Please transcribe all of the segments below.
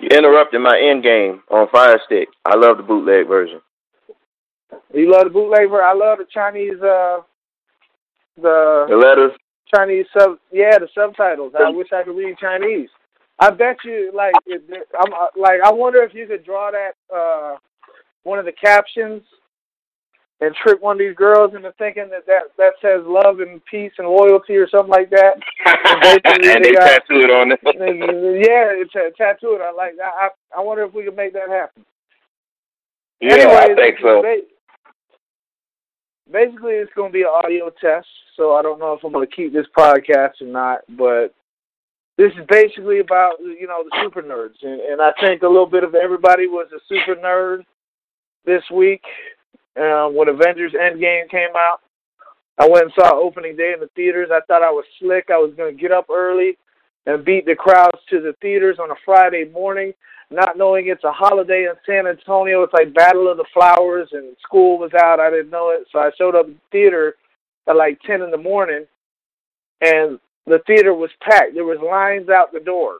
You interrupted my end game on Fire Stick. I love the bootleg version. You love the bootleg version? I love the Chinese uh the The letters. Chinese sub yeah, the subtitles. I wish I could read Chinese. I bet you like I'm uh, like I wonder if you could draw that uh one of the captions and trick one of these girls into thinking that that, that says love and peace and loyalty or something like that. And, and they, got, tattoo it on it. Uh, yeah, it's a tattoo it. I like. I I wonder if we can make that happen. Yeah, Anyways, I think so. Basically, it's going to be an audio test, so I don't know if I'm going to keep this podcast or not. But this is basically about you know the super nerds, and, and I think a little bit of everybody was a super nerd this week uh, when Avengers Endgame came out. I went and saw opening day in the theaters. I thought I was slick. I was going to get up early and beat the crowds to the theaters on a Friday morning, not knowing it's a holiday in San Antonio. It's like Battle of the Flowers, and school was out. I didn't know it, so I showed up at the theater at like ten in the morning, and the theater was packed. There was lines out the door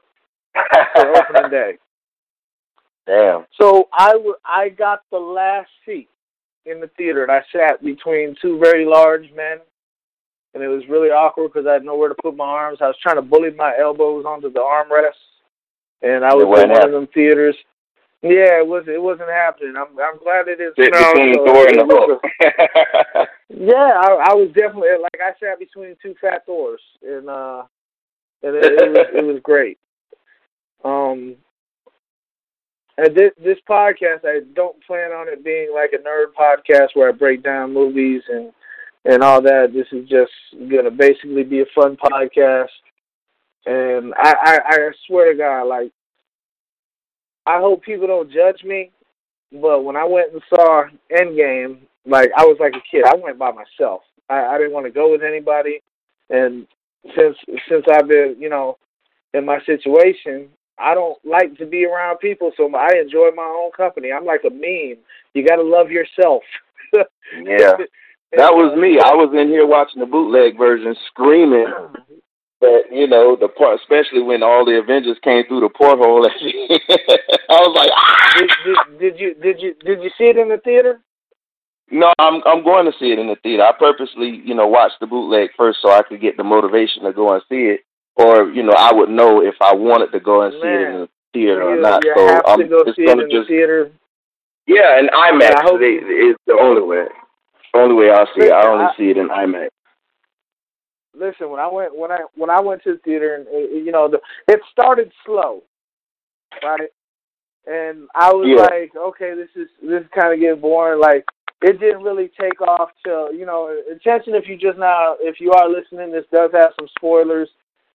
for opening day. Damn. So I, w- I got the last seat in the theater, and I sat between two very large men, and it was really awkward because I had nowhere to put my arms. I was trying to bully my elbows onto the armrests, and I was in one of them theaters. Yeah, it was it wasn't happening. I'm I'm glad it is. Sit between the door and the hook. yeah, I, I was definitely like I sat between two fat doors, and uh, and it, it was it was great. Um, and this this podcast, I don't plan on it being like a nerd podcast where I break down movies and and all that. This is just gonna basically be a fun podcast. And I, I, I swear to God, like I hope people don't judge me, but when I went and saw Endgame, like I was like a kid. I went by myself. I, I didn't want to go with anybody, and since since I've been, you know, in my situation, I don't like to be around people, so I enjoy my own company. I'm like a meme. You got to love yourself. yeah, that was me. I was in here watching the bootleg version, screaming that you know the part, especially when all the Avengers came through the porthole. I was like, ah! did, did, did you did you did you see it in the theater? No, I'm I'm going to see it in the theater. I purposely, you know, watched the bootleg first so I could get the motivation to go and see it or you know, I would know if I wanted to go and see it in the theater or not. You so have I'm to go just see gonna it in just the theater. yeah, and IMAX hope they, is the only way. Only way I'll see Listen, it. I only I, see it in IMAX. Listen, when I went when I when I went to the theater, and eh, you know, the, it started slow, right? And I was yeah. like, okay, this is this is kind of getting boring. Like, it didn't really take off till you know. Attention, if you just now, if you are listening, this does have some spoilers.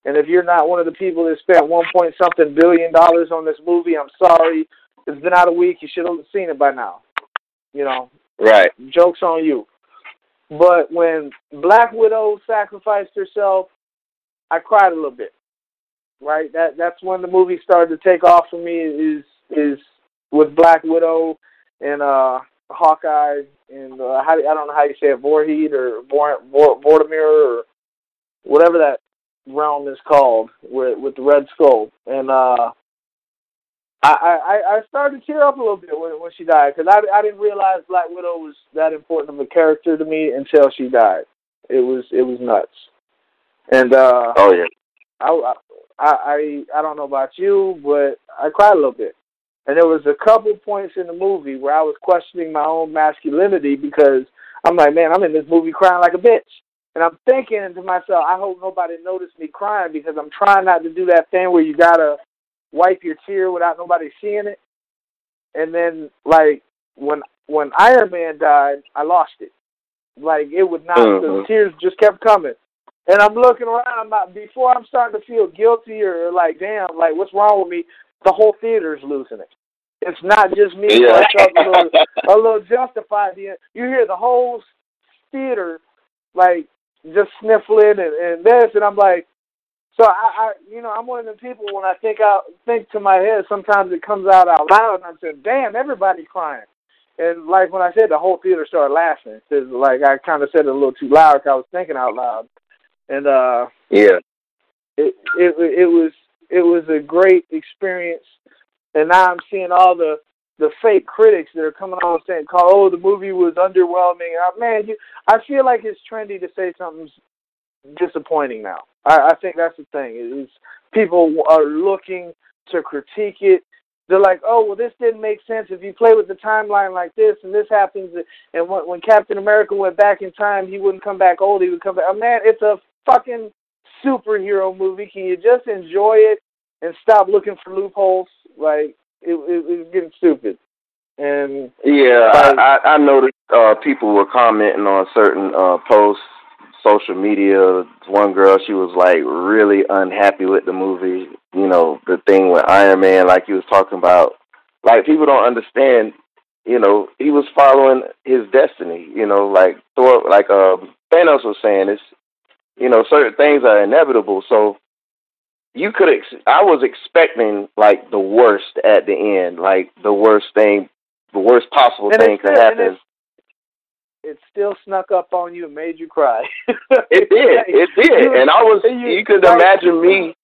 And if you're not one of the people that spent one point something billion dollars on this movie, I'm sorry. It's been out a week. You should have seen it by now. You know. Right. Jokes on you. But when Black Widow sacrificed herself, I cried a little bit. Right. That that's when the movie started to take off for me. Is is with Black Widow and uh Hawkeye and uh, how I don't know how you say it, Vorheed or Vor, Vor, Vortimir or whatever that realm is called with with the Red Skull, and uh, I I I started to tear up a little bit when when she died because I I didn't realize Black Widow was that important of a character to me until she died. It was it was nuts, and uh, oh yeah, I I I I don't know about you, but I cried a little bit. And there was a couple points in the movie where I was questioning my own masculinity because I'm like, man, I'm in this movie crying like a bitch. And I'm thinking to myself, I hope nobody noticed me crying because I'm trying not to do that thing where you gotta wipe your tear without nobody seeing it. And then like when when Iron Man died, I lost it. Like it would not mm-hmm. the tears just kept coming. And I'm looking around I'm not, before I'm starting to feel guilty or like damn, like what's wrong with me, the whole theater's losing it. It's not just me. Yeah. A little, a little justified. You hear the whole theater like just sniffling and, and this, and I'm like, so I, I, you know, I'm one of the people when I think out, think to my head. Sometimes it comes out out loud, and I'm saying, "Damn, everybody's crying." And like when I said, the whole theater started laughing because, like, I kind of said it a little too loud because I was thinking out loud. And uh, yeah, it it it was it was a great experience and now I'm seeing all the the fake critics that are coming on saying, oh the movie was underwhelming." Uh, man, you, I feel like it's trendy to say something's disappointing now. I, I think that's the thing is people are looking to critique it. They're like, "Oh, well, this didn't make sense. If you play with the timeline like this, and this happens, and when, when Captain America went back in time, he wouldn't come back old. He would come back. Oh, man, it's a fucking superhero movie. Can you just enjoy it and stop looking for loopholes? Like, it, it, it's getting stupid. And yeah, like, I, I noticed uh, people were commenting on certain uh, posts, social media. One girl, she was like really unhappy with the movie. You know, the thing with Iron Man, like he was talking about. Like people don't understand. You know, he was following his destiny. You know, like Thor, like uh, Thanos was saying, it's you know certain things are inevitable. So you could ex- I was expecting like the worst at the end, like the worst thing, the worst possible and thing could happen. It still snuck up on you and made you cry. it did, it did, and I was. You, you could imagine me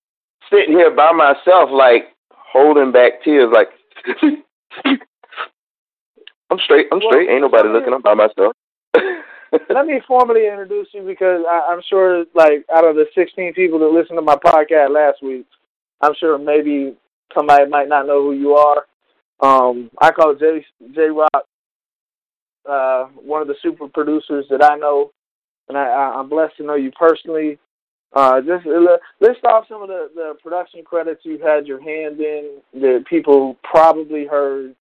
sitting here by myself, like holding back tears, like I'm straight, I'm straight. Ain't nobody looking. I'm by myself. let me formally introduce you because I, I'm sure, like, out of the 16 people that listened to my podcast last week, I'm sure maybe somebody might not know who you are. Um, I call J Jay Roc uh, one of the super producers that I know, and I, I'm blessed to know you personally. Uh, just uh, list off some of the, the production credits you've had your hand in that people probably heard,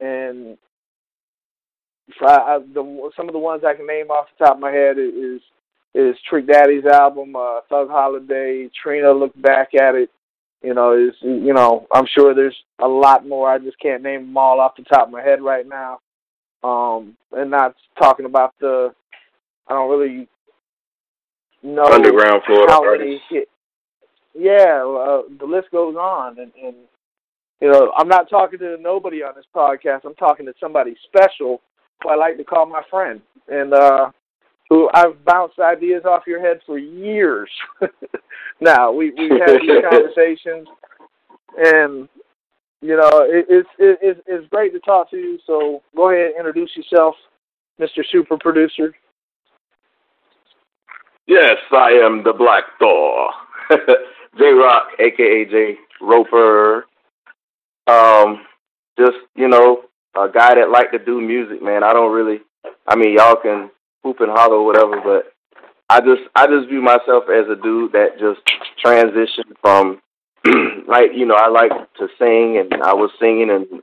and I, I, the, some of the ones I can name off the top of my head is is Trick Daddy's album, uh, Thug Holiday, Trina Look Back at It. You know, is you know, I'm sure there's a lot more. I just can't name them all off the top of my head right now. Um, and not talking about the, I don't really know underground Florida how many hit. Yeah, uh, the list goes on, and, and you know, I'm not talking to nobody on this podcast. I'm talking to somebody special who I like to call my friend, and uh, who I've bounced ideas off your head for years. now we we had these conversations, and you know it, it's it, it's it's great to talk to you. So go ahead and introduce yourself, Mr. Super Producer. Yes, I am the Black Thor, Jay Roc, aka J Roper. Um, just you know, a guy that like to do music, man. I don't really. I mean, y'all can hoop and holler or whatever, but I just I just view myself as a dude that just transitioned from like you know I like to sing and I was singing in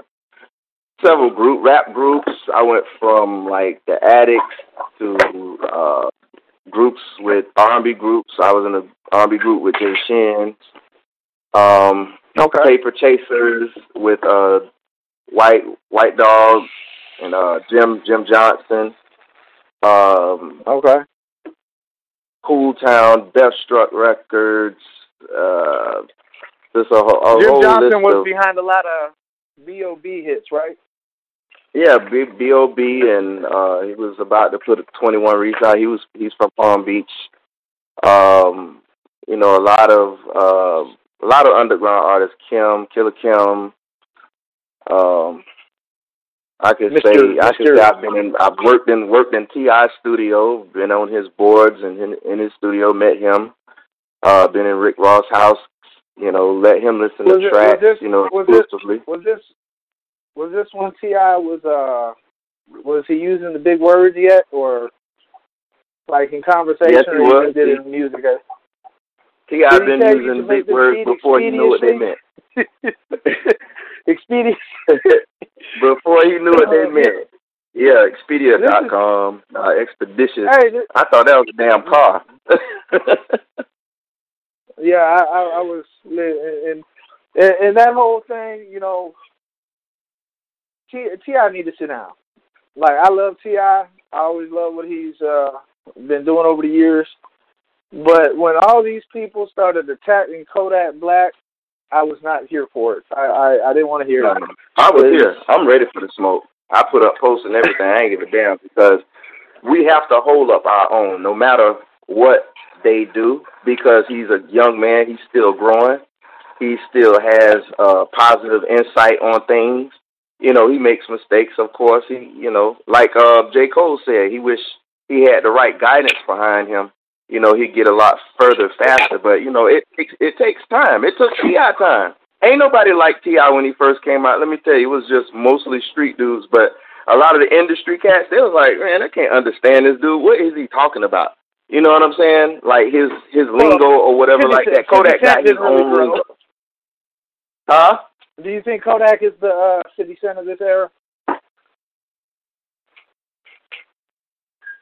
several group rap groups. I went from like the Addicts to uh groups with R&B groups. I was in a R&B group with Jay Shin. Um, okay. Paper Chasers with uh White White Dog and uh Jim Jim Johnson. Um Okay. Cool Town, Deathstruck Records, uh just a, a Jim whole Johnson list was of, behind a lot of B.O.B. hits, right? Yeah, B B.O.B. and uh he was about to put a 21 Reese out. He was he's from Palm Beach. Um you know, a lot of uh, a lot of underground artists, Kim, Killer Kim, um, I could Mr. say I could Mr. say I've been in I've worked in worked in T.I. studio, been on his boards and in, in his studio, met him. Uh, been in Rick Ross' house, you know, let him listen Was to it- tracks, was this- you know, was this- exclusively. Was this was this one Ti was uh was he using the big words yet or like in conversation Yes, he or he was. did it in music? T.I. Been using big words before he knew what they meant. Expedia. before he knew what they Uh, meant. Yeah, Expedia.com, uh, Expeditious. hey, this, I thought that was a damn car. yeah, I, I, I was and, and and that whole thing, you know, T Ti need to sit down. Like I love Ti. I always love what he's uh been doing over the years. But when all these people started attacking Kodak Black, I was not here for it. I I, I didn't want to hear No, it. I was here. I'm ready for the smoke. I put up posts and everything. I ain't give a damn because we have to hold up our own, no matter what they do. Because he's a young man, he's still growing. he still has uh, positive insight on things. You know, he makes mistakes, of course. He, you know, like uh, J. Cole said, he wish he had the right guidance behind him. You know, he'd get a lot further faster. But you know, it takes it takes time. It took Ti time. Ain't nobody like Ti when he first came out. Let me tell you, it was just mostly street dudes. But a lot of the industry cats, they was like, man, I can't understand this dude. What is he talking about? You know what I'm saying? Like his his lingo or whatever like that. Kodak got his own lingo. Huh? Do you think Kodak is the uh, 50 Cent of this era?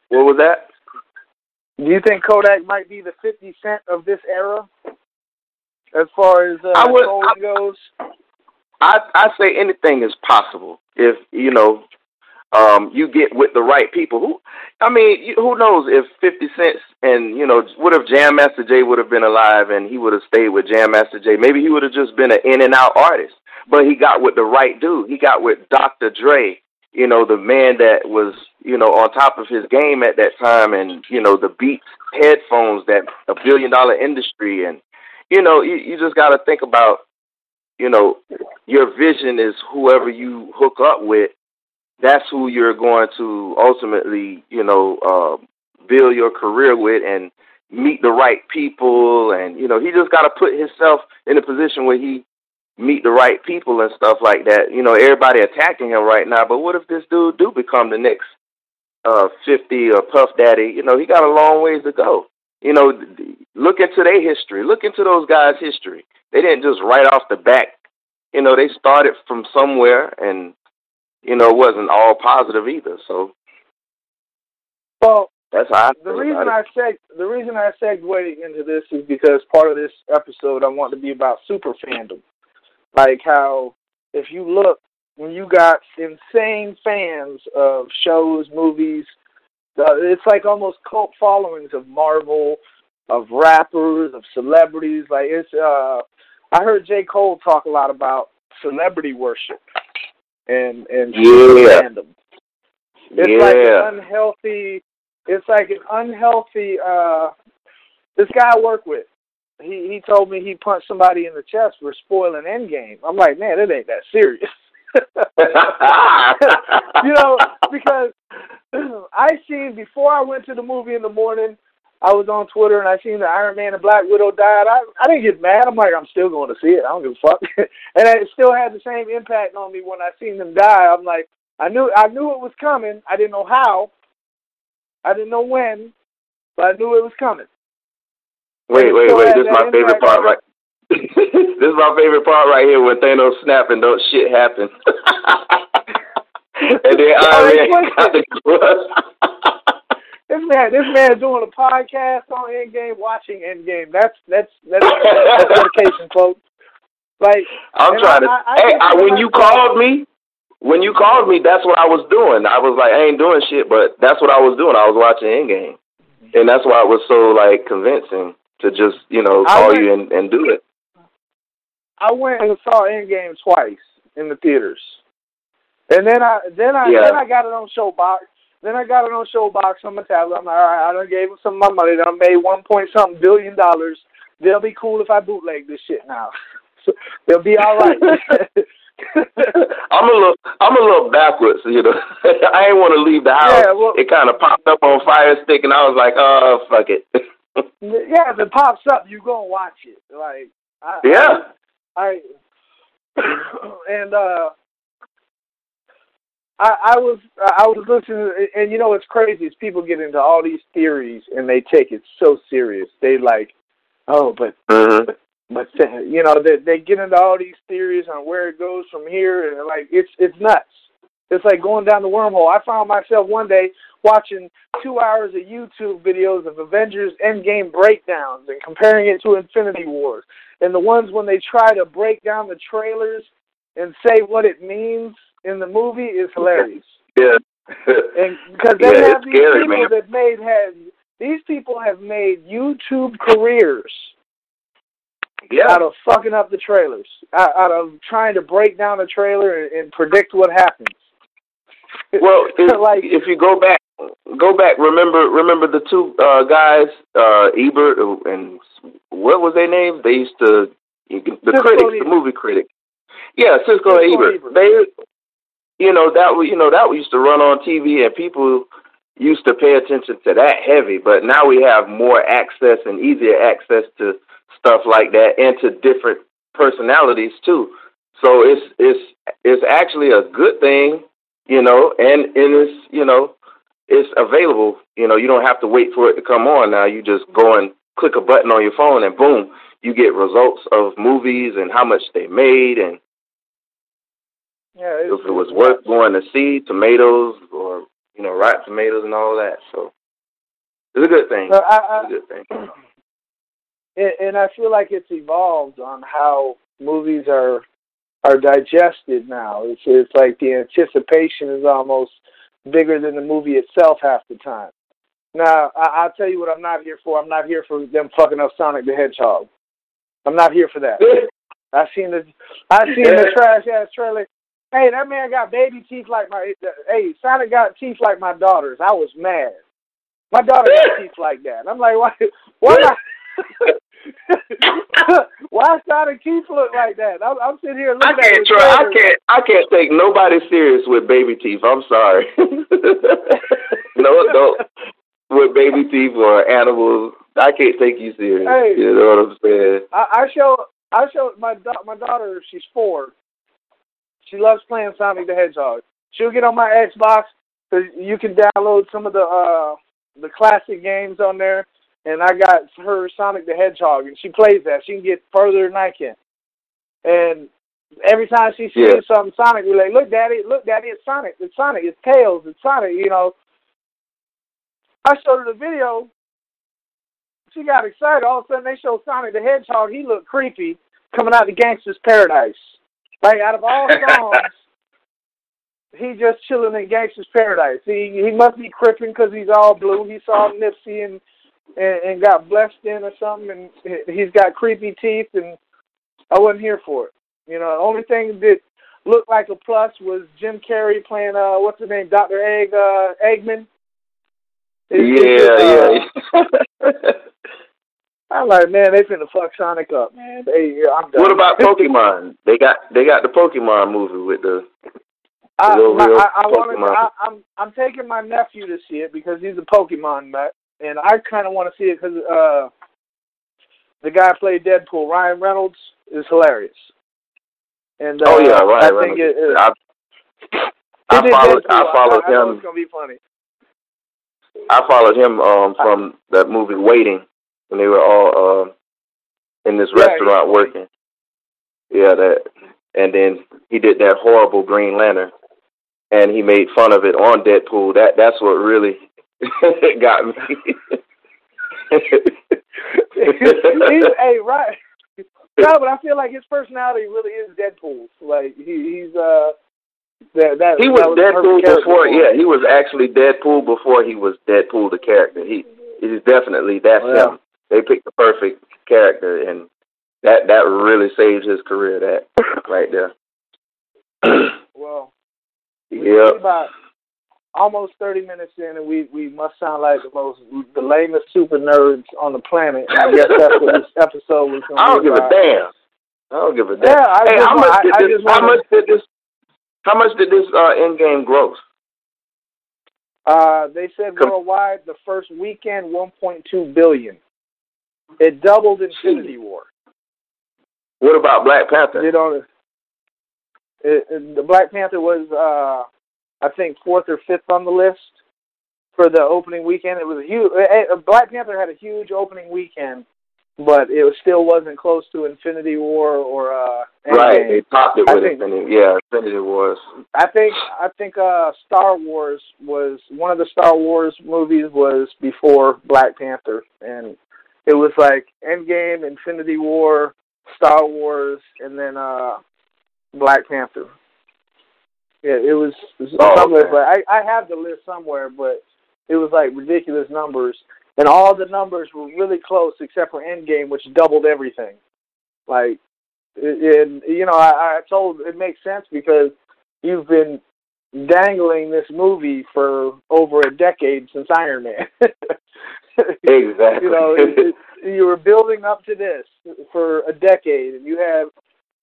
What was that? Do you think Kodak might be the 50 Cent of this era, as far as uh, I would, I, goes? I I say anything is possible if you know um, you get with the right people. Who, I mean, who knows if Fifty Cent and you know, what if Jam Master Jay would have been alive and he would have stayed with Jam Master Jay? Maybe he would have just been an in and out artist. But he got with the right dude. He got with Dr. Dre, you know, the man that was, you know, on top of his game at that time, and you know, the Beats headphones that a billion dollar industry, and you know, you, you just got to think about, you know, your vision is whoever you hook up with that's who you're going to ultimately, you know, uh, build your career with and meet the right people. And, you know, he just got to put himself in a position where he meet the right people and stuff like that. You know, everybody attacking him right now, but what if this dude do become the next uh 50 or Puff Daddy? You know, he got a long ways to go. You know, look into their history. Look into those guys' history. They didn't just right off the back. You know, they started from somewhere and you know, it wasn't all positive either. So, well, that's how I the reason I seg the reason I segue into this is because part of this episode I want to be about super fandom, like how if you look when you got insane fans of shows, movies, uh, it's like almost cult followings of Marvel, of rappers, of celebrities. Like it's, uh, I heard J. Cole talk a lot about celebrity worship and and yeah. random. It's yeah. like an unhealthy. It's like an unhealthy. uh This guy I work with, he he told me he punched somebody in the chest for spoiling Endgame. I'm like, man, it ain't that serious. you know, because I seen before I went to the movie in the morning. I was on Twitter and I seen the Iron Man and Black Widow died. I I didn't get mad. I'm like, I'm still going to see it. I don't give a fuck. and it still had the same impact on me when I seen them die. I'm like, I knew I knew it was coming. I didn't know how. I didn't know when, but I knew it was coming. Wait, wait, wait. This is my favorite part, right? this is my favorite part right here when Thanos snap and don't shit happen. and then Iron oh, Man got the this man, this man doing a podcast on Endgame, watching Endgame. That's that's that's, that's dedication, folks. Like I'm trying I, to. I, I hey, I, when you called me, when you called me, that's what I was doing. I was like, I ain't doing shit, but that's what I was doing. I was watching Endgame, and that's why it was so like convincing to just you know call went, you and, and do it. I went and saw Endgame twice in the theaters, and then I then I yeah. then I got it on ShowBox then I got it on ShowBox on my tablet. I'm like, all right, I done gave them some of my money. Then I made one point something billion dollars. They'll be cool if I bootleg this shit now. so they'll be all right. I'm a little, I'm a little backwards, you know. I ain't want to leave the house. Yeah, well, it kind of popped up on Fire Stick, and I was like, oh, fuck it. Yeah, if it pops up, you gonna watch it. Like, I, yeah. I, I and uh I, I was I was listening, and you know what's crazy is people get into all these theories and they take it so serious. They like, oh, but uh-huh. but, but you know they they get into all these theories on where it goes from here, and like it's it's nuts. It's like going down the wormhole. I found myself one day watching two hours of YouTube videos of Avengers Endgame breakdowns and comparing it to Infinity Wars. And the ones when they try to break down the trailers and say what it means in the movie is hilarious. Yeah. and because they yeah, have these scary, people man. that made have these people have made YouTube careers yeah. out of fucking up the trailers, out, out of trying to break down a trailer and, and predict what happens. Well, if, like if you go back, go back. Remember, remember the two uh, guys, uh, Ebert and what was their names? They used to the Siskel critics, the movie critic. Yeah, Siskel, and Ebert. Ebert. They, you know, that you know that we used to run on TV, and people used to pay attention to that heavy. But now we have more access and easier access to stuff like that, and to different personalities too. So it's it's it's actually a good thing, you know, and and it's you know it's available. You know, you don't have to wait for it to come on. Now you just go and click a button on your phone, and boom, you get results of movies and how much they made, and yeah, if it was worth going to see tomatoes or you know ripe tomatoes and all that. So it's a good thing. I, I, it's a good thing. And I feel like it's evolved on how movies are are digested now. It's it's like the anticipation is almost bigger than the movie itself half the time. Now, I, I'll tell you what I'm not here for. I'm not here for them fucking up Sonic the Hedgehog. I'm not here for that. I seen the I seen the trash ass trailer. Hey, that man got baby teeth like my. Hey, Sonic got teeth like my daughter's. I was mad. My daughter got teeth like that. I'm like, why? Why not? Why Sonic teeth look like that? I'm, I'm sitting here looking. I can't try. I can't. I can't take nobody serious with baby teeth. I'm sorry. no, no. With baby teeth or animals, I can't take you serious. Hey, you know what I'm saying? I, I show. I show my da- my daughter. She's four. She loves playing Sonic the Hedgehog. She'll get on my Xbox because you can download some of the uh the classic games on there and I got her Sonic the Hedgehog, and she plays that. She can get further than I can. And every time she sees yeah. something Sonic, we're like, "Look, Daddy! Look, Daddy! It's Sonic! It's Sonic! It's Tails! It's Sonic!" You know. I showed her the video. She got excited. All of a sudden, they show Sonic the Hedgehog. He looked creepy coming out of Gangsta's Paradise. Like out of all songs, he just chilling in Gangsta's Paradise. He he must be crippin' because he's all blue. He saw Nipsey and and, and got blessed in or something, and he's got creepy teeth, and I wasn't here for it. You know, the only thing that looked like a plus was Jim Carrey playing uh what's his name, Doctor Egg uh Eggman. Yeah, uh, yeah. I'm like, man, they finna fuck Sonic up, man. They, I'm done. What about Pokemon? they got they got the Pokemon movie with the. I, my, I, I want I, I'm I'm taking my nephew to see it because he's a Pokemon nut and I kind of want to see it because uh, the guy played Deadpool, Ryan Reynolds, is hilarious. And uh, oh yeah, Ryan I Reynolds. think it, it, I, I followed, I followed I, him. I it's gonna be funny. I followed him um from that movie Waiting when they were all uh, in this yeah, restaurant working. Yeah, that, and then he did that horrible Green Lantern, and he made fun of it on Deadpool. That that's what really got me. hey, right. No, but I feel like his personality really is Deadpool. Like he, he's uh that that he was, that was Deadpool before. Yeah, he was actually Deadpool before he was Deadpool the character. He he's definitely that's yeah. him. They picked the perfect character, and that that really saved his career. That right there. well, yeah. About almost 30 minutes in, and we we must sound like the most the lamest super nerds on the planet. And I guess that's what this episode was. I don't give about. a damn. I don't give a damn. Yeah, I hey, just, how much I, did I this? How much did this? How much did this uh, Endgame gross? Uh, they said worldwide the first weekend 1.2 billion. It doubled Infinity War. What about Black Panther? You know, it, it, the Black Panther was uh, I think fourth or fifth on the list for the opening weekend. It was a huge. Black Panther had a huge opening weekend, but it was, still wasn't close to Infinity War or uh. Right, they topped it with think, Infinity. Yeah, Infinity Wars. I think I think uh Star Wars was one of the Star Wars movies was before Black Panther, and it was like Endgame, Infinity War, Star Wars, and then uh Black Panther. Yeah, it was, it was oh, somewhere, okay. but I I have the list somewhere, but it was like ridiculous numbers, and all the numbers were really close except for Endgame, which doubled everything. Like, and you know, I, I told it makes sense because you've been dangling this movie for over a decade since Iron Man. exactly. you know, it, it, you were building up to this for a decade, and you have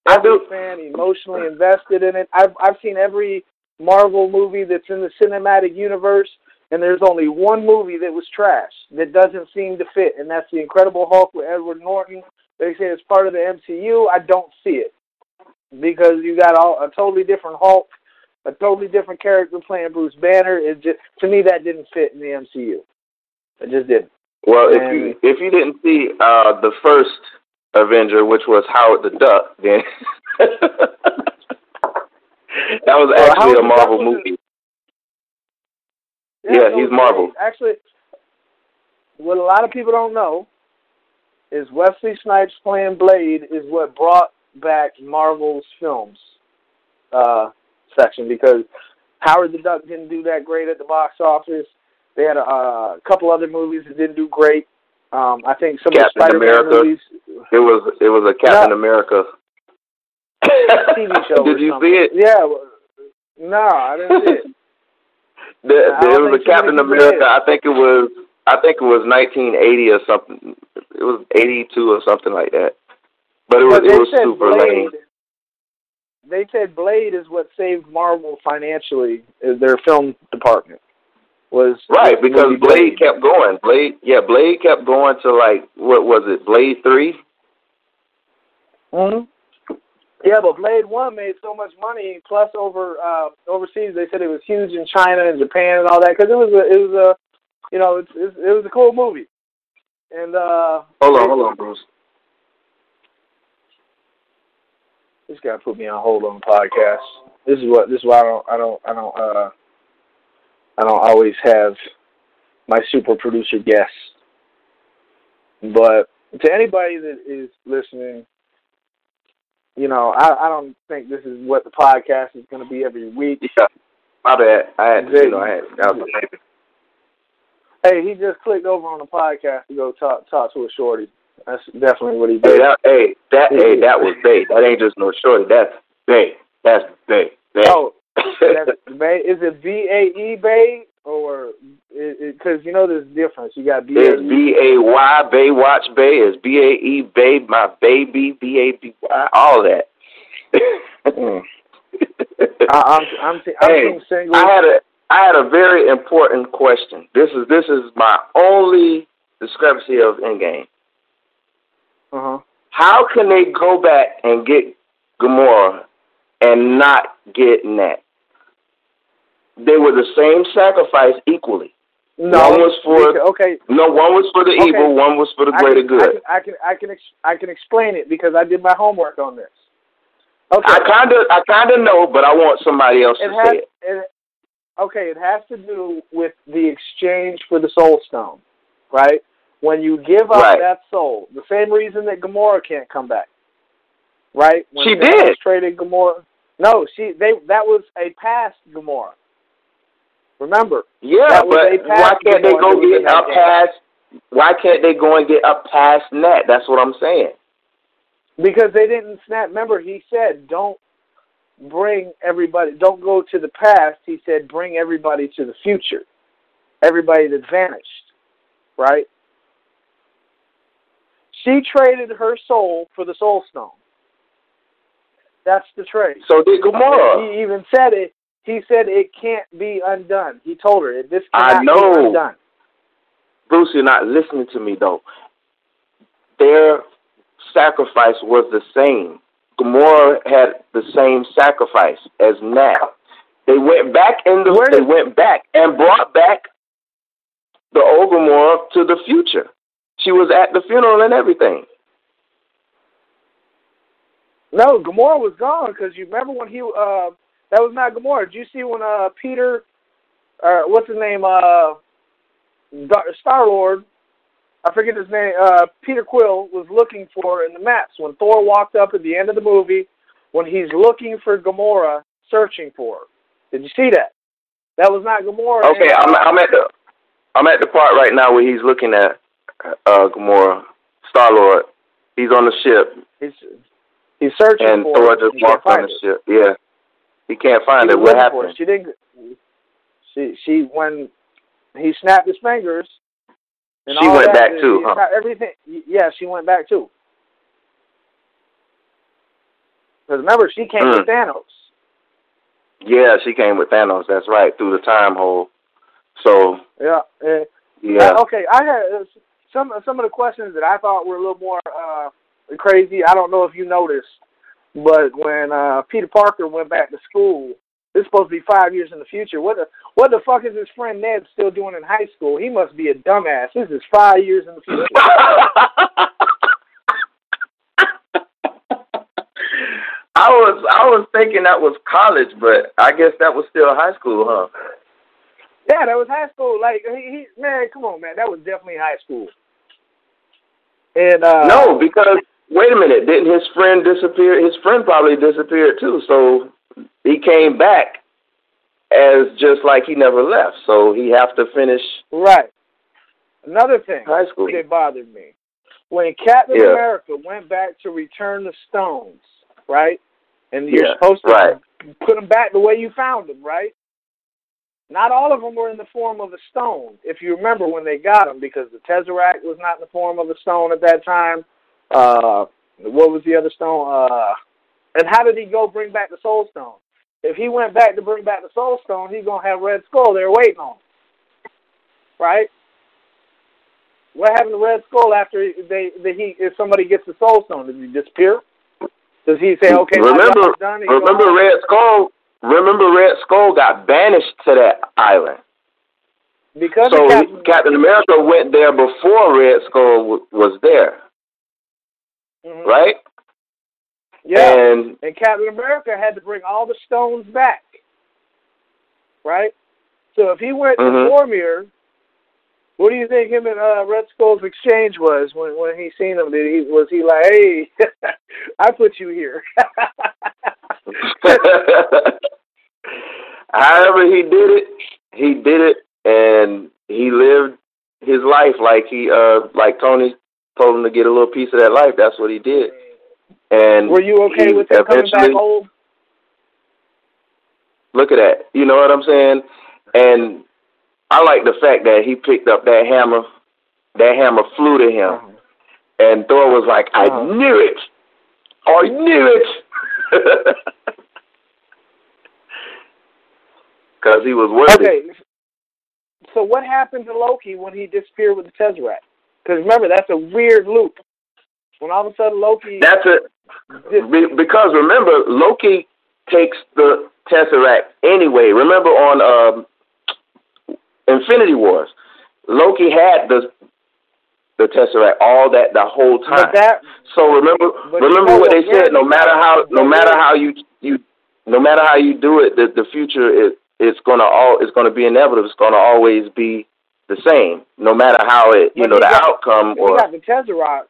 every fan emotionally invested in it. I've I've seen every Marvel movie that's in the cinematic universe, and there's only one movie that was trash that doesn't seem to fit, and that's the Incredible Hulk with Edward Norton. They say it's part of the MCU. I don't see it because you got all, a totally different Hulk, a totally different character playing Bruce Banner. It just to me that didn't fit in the MCU. It just didn't. Well, if you if you didn't see uh the first Avenger, which was Howard the Duck, then that was actually well, a Marvel movie. Yeah, yeah he's Marvel. Actually, what a lot of people don't know is Wesley Snipes playing Blade is what brought back Marvel's films uh, section because Howard the Duck didn't do that great at the box office. They had a, a couple other movies that didn't do great. Um, I think some Captain of the Spider-Man America. movies. It was it was a Captain no. America TV show. Did you something. see it? Yeah. No, I didn't see it. the, the, it was a Captain America. I think it was. I think it was 1980 or something. It was 82 or something like that. But it was it was super Blade, lame. They said Blade is what saved Marvel financially. Is their film department was right because Blade, Blade kept going. Blade, yeah, Blade kept going to like what was it? Blade 3 Mm-hmm. Yeah, but Blade One made so much money. Plus, over uh, overseas, they said it was huge in China and Japan and all that because it was a, it was a, you know, it's, it's it was a cool movie. And uh, hold on, hold on, Bruce. This guy put me on hold on the podcast. This is what this is why I don't I don't I don't uh I don't always have my super producer guests. But to anybody that is listening, you know, I, I don't think this is what the podcast is going to be every week. Yeah, my bad. I had, you know, I had, I was Hey, he just clicked over on the podcast to go talk talk to a shorty. That's definitely what he did. Hey, that, hey, that, hey, that was Bay. That ain't just no shorty. That's Bay. That's Bay. Bay. Oh, Is it B A E Bay or because you know there's a difference. You got B A. It's B A Y Bay Watch Bay. It's B A E Bay My Baby B A B Y all that. mm. I, I'm I'm, t- I'm hey, single. I had a I had a very important question. This is this is my only discrepancy of Endgame. Uh-huh. How can they go back and get Gamora and not get Nat? They were the same sacrifice equally. No, one was for okay. No, one was for the okay. evil. One was for the greater can, good. I can I can I can, ex- I can explain it because I did my homework on this. Okay. I kind of I kind of know, but I want somebody else it to has, say it. it. Okay, it has to do with the exchange for the Soul Stone, right? When you give up right. that soul, the same reason that Gamora can't come back, right? When she did. Traded Gamora. No, she they that was a past Gamora. Remember? Yeah, but why can't they go get up past? Why can't they go and get up past that? That's what I'm saying. Because they didn't snap. Remember, he said, "Don't bring everybody. Don't go to the past." He said, "Bring everybody to the future. Everybody that vanished." Right? She traded her soul for the Soul Stone. That's the trade. So did Gamora. He even said it. He said it can't be undone. He told her this I cannot know. be undone. Bruce, you're not listening to me though. Their sacrifice was the same. Gamora had the same sacrifice as Nat. They went back in the. Where they went back and brought back the old Gamora to the future. She was at the funeral and everything. No, Gamora was gone because you remember when he uh that was not Gamora. Did you see when uh Peter uh what's his name uh Star Lord I forget his name uh Peter Quill was looking for in the maps when Thor walked up at the end of the movie when he's looking for Gamora searching for her. Did you see that? That was not Gamora. Okay, I'm I'm at the I'm at the part right now where he's looking at uh Gamora, Star Lord. He's on the ship. He's he's searching and for Thor just walked on the it. ship. Yeah. He can't find it. What happened? it. She didn't. She she when he snapped his fingers, And she went that, back too, huh? Everything. Yeah, she went back too. Because remember, she came mm. with Thanos. Yeah, she came with Thanos. That's right through the time hole. So yeah, uh, yeah. okay, I had uh, some some of the questions that I thought were a little more uh, crazy. I don't know if you noticed, but when uh, Peter Parker went back to school, this is supposed to be five years in the future. What the what the fuck is his friend Ned still doing in high school? He must be a dumbass. This is five years in the future. I was I was thinking that was college, but I guess that was still high school, huh? Yeah, that was high school. Like he, he man, come on, man, that was definitely high school. And uh no, because wait a minute, didn't his friend disappear? His friend probably disappeared too. So he came back as just like he never left. So he have to finish right. Another thing high school that bothered me when Captain yeah. America went back to return the stones, right? And you're yeah, supposed to right. put them back the way you found them, right? Not all of them were in the form of a stone, if you remember when they got them, because the Tesseract was not in the form of a stone at that time. Uh, what was the other stone? Uh, and how did he go bring back the Soul Stone? If he went back to bring back the Soul Stone, he's gonna have Red Skull there waiting on him, right? What happened to Red Skull after they, they he if somebody gets the Soul Stone? Does he disappear? Does he say, okay, remember, done, remember Red Skull? Remember Red Skull got banished to that island. Because so Captain, Captain America went there before Red Skull w- was there, mm-hmm. right? Yeah, and, and Captain America had to bring all the stones back, right? So if he went mm-hmm. to Vormir what do you think him and uh, Red Skull's exchange was when when he seen him? Did he was he like, "Hey, I put you here"? However, he did it. He did it, and he lived his life like he uh like Tony told him to get a little piece of that life. That's what he did. And were you okay with him coming back home? Look at that. You know what I'm saying? And I like the fact that he picked up that hammer. That hammer flew to him, uh-huh. and Thor was like, "I uh-huh. knew it! I knew it!" Because he was worthy. Okay. So what happened to Loki when he disappeared with the Tesseract? Because remember, that's a weird loop. When all of a sudden Loki. That's it. Because remember, Loki takes the Tesseract anyway. Remember on um, Infinity Wars. Loki had the the Tesseract all that the whole time. That, so remember remember what they said. No matter how no matter how you you no matter how you do it, the the future is it's gonna all it's gonna be inevitable. It's gonna always be the same, no matter how it you know the got, outcome. Or he got the Tesseract.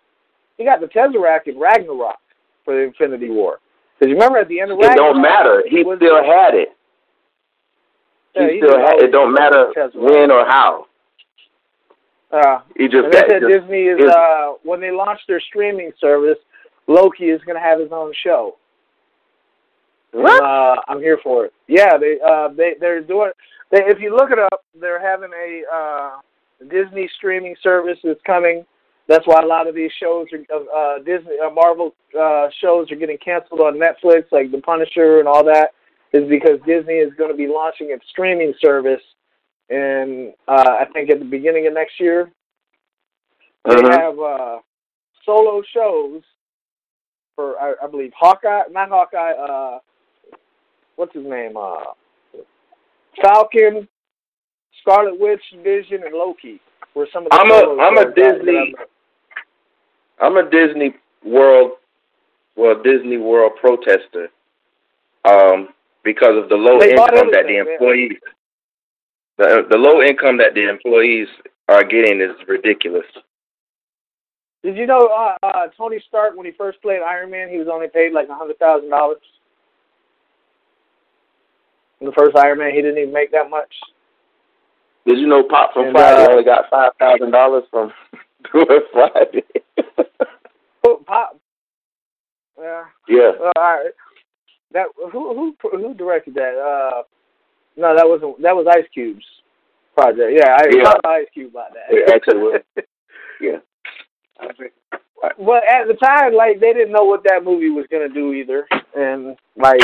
He got the Tesseract in Ragnarok for the Infinity War. Because you remember at the end of Ragnarok, it don't matter. He still had it. Yeah, he still had it. Don't matter when or how. Uh, he just and got, they said just, Disney is uh, when they launch their streaming service, Loki is going to have his own show. What? Uh, I'm here for it. Yeah, they uh, they they're doing. They, if you look it up, they're having a uh, Disney streaming service is coming. That's why a lot of these shows are uh, Disney uh, Marvel uh, shows are getting canceled on Netflix, like The Punisher and all that is because Disney is going to be launching its streaming service, and uh, I think at the beginning of next year, they uh-huh. have uh, solo shows for I, I believe Hawkeye, not Hawkeye. Uh, what's his name? Uh, Falcon, Scarlet Witch, Vision, and Loki. Were some of the I'm a I'm a Disney. I'm a Disney World, well Disney World protester. Um, because of the low they income that the employees the the low income that the employees are getting is ridiculous. Did you know uh, uh, Tony Stark when he first played Iron Man, he was only paid like a hundred thousand dollars. In the first Iron Man, he didn't even make that much. Did you know Pop from and, Friday uh, only got five thousand dollars from doing Friday? Pop. Yeah. Yeah. Well, all right. That who who who directed that? Uh, no, that wasn't. That was Ice Cube's project. Yeah, I Yeah. talked to Ice Cube about that. It actually was. Yeah. Well, at the time, like they didn't know what that movie was gonna do either, and like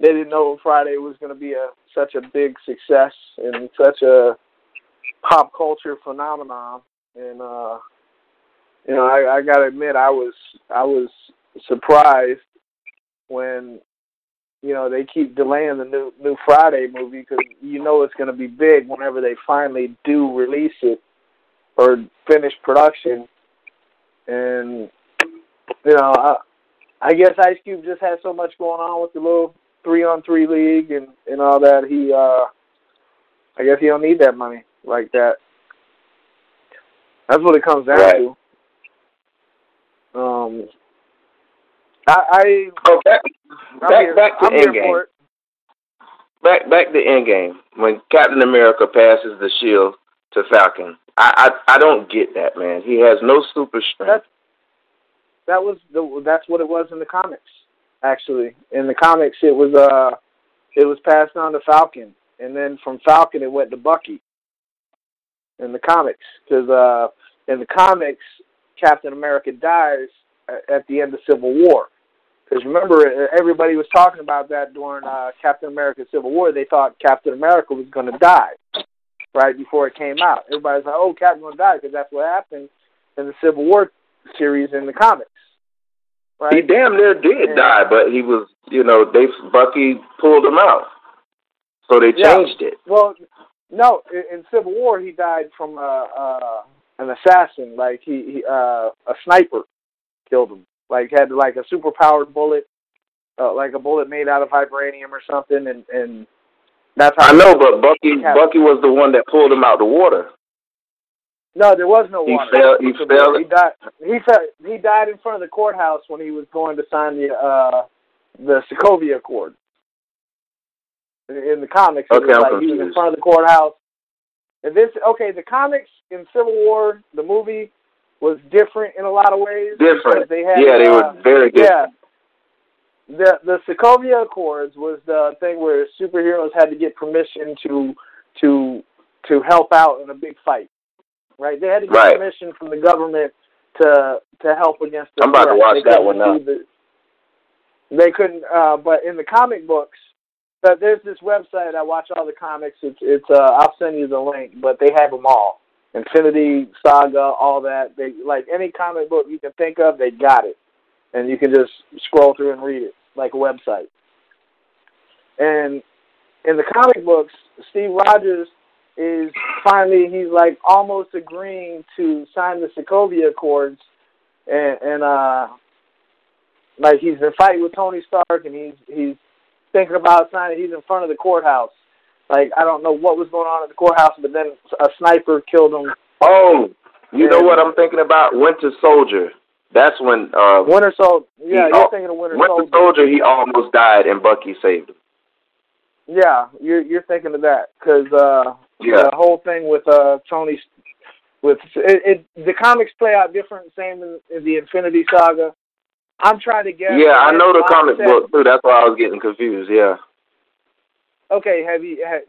they didn't know Friday was gonna be a such a big success and such a pop culture phenomenon. And uh you know, I, I gotta admit, I was I was surprised when you know they keep delaying the new new Friday movie because you know it's gonna be big whenever they finally do release it or finish production and you know, I, I guess Ice Cube just had so much going on with the little three on three league and and all that. He, uh I guess he don't need that money like that. That's what it comes down Right. to. Um, I, I Oh, back, back, here, back to Endgame. Back, back to Endgame. When Captain America passes the shield to Falcon, I, I, I don't get that, man. He has no super strength. That's that was the that's what it was in the comics. Actually, in the comics, it was uh it was passed on to Falcon, and then from Falcon it went to Bucky. In the comics, because uh, in the comics, Captain America dies at the end of Civil War. Because remember, uh, everybody was talking about that during uh, Captain America Civil War. They thought Captain America was going to die right before it came out. Everybody's like, "Oh, Captain going to die," because that's what happened in the Civil War series in the comics. Right? He damn near did Yeah. die, but he was, you know, they Bucky pulled him out, so they Yeah. changed it. Well, no, in, Civil War he died from uh, uh, an assassin. Like he, he uh, a sniper killed him. Like had like a super powered bullet, uh, like a bullet made out of vibranium or something, and and that's how. I know, but Bucky Bucky was the one that pulled him out the water. No, there was no He water. fell- he fell- He died. He fell, He died in front of the courthouse when he was going to sign the uh, the Sokovia Accord. In, the comics, it Okay, was I'm like he was in front of the courthouse. And this, okay, the comics in Civil War, the movie was different in a lot of ways. Different. They had, yeah, they uh, were very good. yeah. The the Sokovia Accords was the thing where superheroes had to get permission to to to help out in a big fight. Right? They had to get Right. permission from the government to to help against the I'm about to watch They that couldn't one now. the- they couldn't uh but in the comic books but there's this website I watch all the comics. It's it's uh I'll send you the link, but they have them all. Infinity Saga, all that. They like any comic book you can think of, they got it. And you can just scroll through and read it like a website. And in the comic books, Steve Rogers is finally he's like almost agreeing to sign the Sokovia Accords and and uh like he's in fighting with Tony Stark and he's he's thinking about signing he's in front of the courthouse. Like I don't know what was going on at the courthouse, but then a sniper killed him. Oh, you know what I'm thinking about? Winter Soldier. That's when uh Winter Soldier. Yeah, you're oh, thinking of Winter, Winter Soldier. Soldier. He almost died, and Bucky saved him. Yeah, you're you're thinking of that because uh, Yeah. the whole thing with uh Tony with it, it the comics play out different, same in, in the Infinity Saga. I'm trying to guess. Yeah, I know the comic set- book too. That's why I was getting confused. Yeah. Okay, have you have,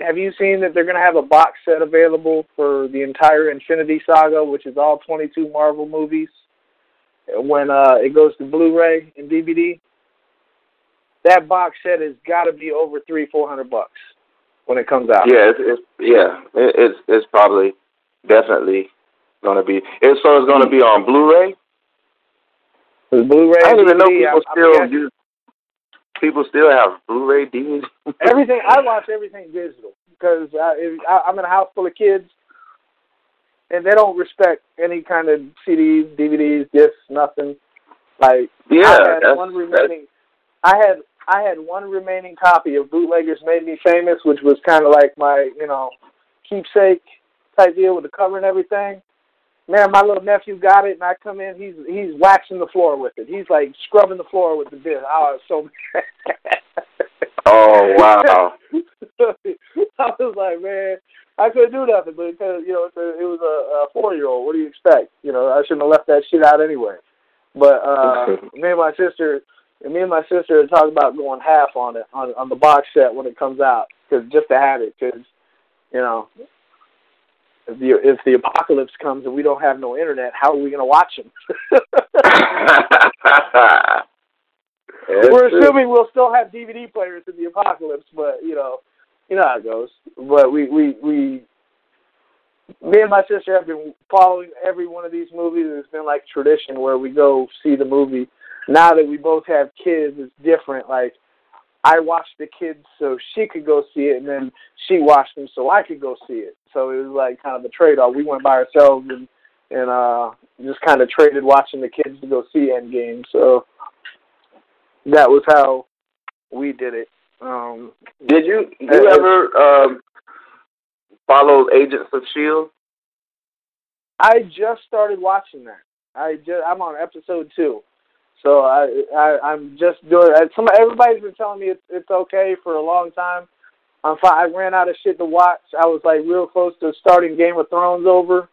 have you seen that they're going to have a box set available for the entire Infinity Saga, which is all 22 Marvel movies, when uh, it goes to Blu-ray and DVD? That box set has got to be over three, four hundred bucks when it comes out. Yeah, it's, it's yeah, it, it's it's probably definitely gonna be. It's, so it's gonna be on Blu-ray. Blu-ray. I didn't even know people I'm still guessing- use. People still have Blu-ray DVD. everything. I watch everything digital because I, I, I'm in a house full of kids, and they don't respect any kind of CDs, DVDs, discs, nothing. Like Yeah, I had one remaining. I had I had one remaining copy of Bootleggers Made Me Famous, which was kind of like my you know keepsake type deal with the cover and everything. Man, my little nephew got it, and I come in. He's he's waxing the floor with it. He's like scrubbing the floor with the disc. I was so. Oh wow! I was like, man, I couldn't do nothing, but because you know it's a, it was a, a four year old. What do you expect? You know, I shouldn't have left that shit out anyway. But uh me and my sister, me and my sister had talked about going half on it on on the box set when it comes out, because just to have it, because you know, if the if the apocalypse comes and we don't have no internet, how are we going to watch them? We're assuming we'll still have DVD players in the apocalypse, but you know, you know how it goes. But we we we me and my sister have been following every one of these movies. It's been like tradition where we go see the movie. Now that we both have kids, it's different. Like I watched the kids so she could go see it, and then she watched them so I could go see it. So it was like kind of a trade off. We went by ourselves and and uh just kind of traded watching the kids to go see Endgame. So that was how we did it. Um Did you you ever um follow Agents of Shield? I just started watching that. I just I'm on episode two. So I, I I'm just doing. Some everybody's been telling me it's it's okay for a long time. I'm fine. I ran out of shit to watch. I was like real close to starting Game of Thrones over.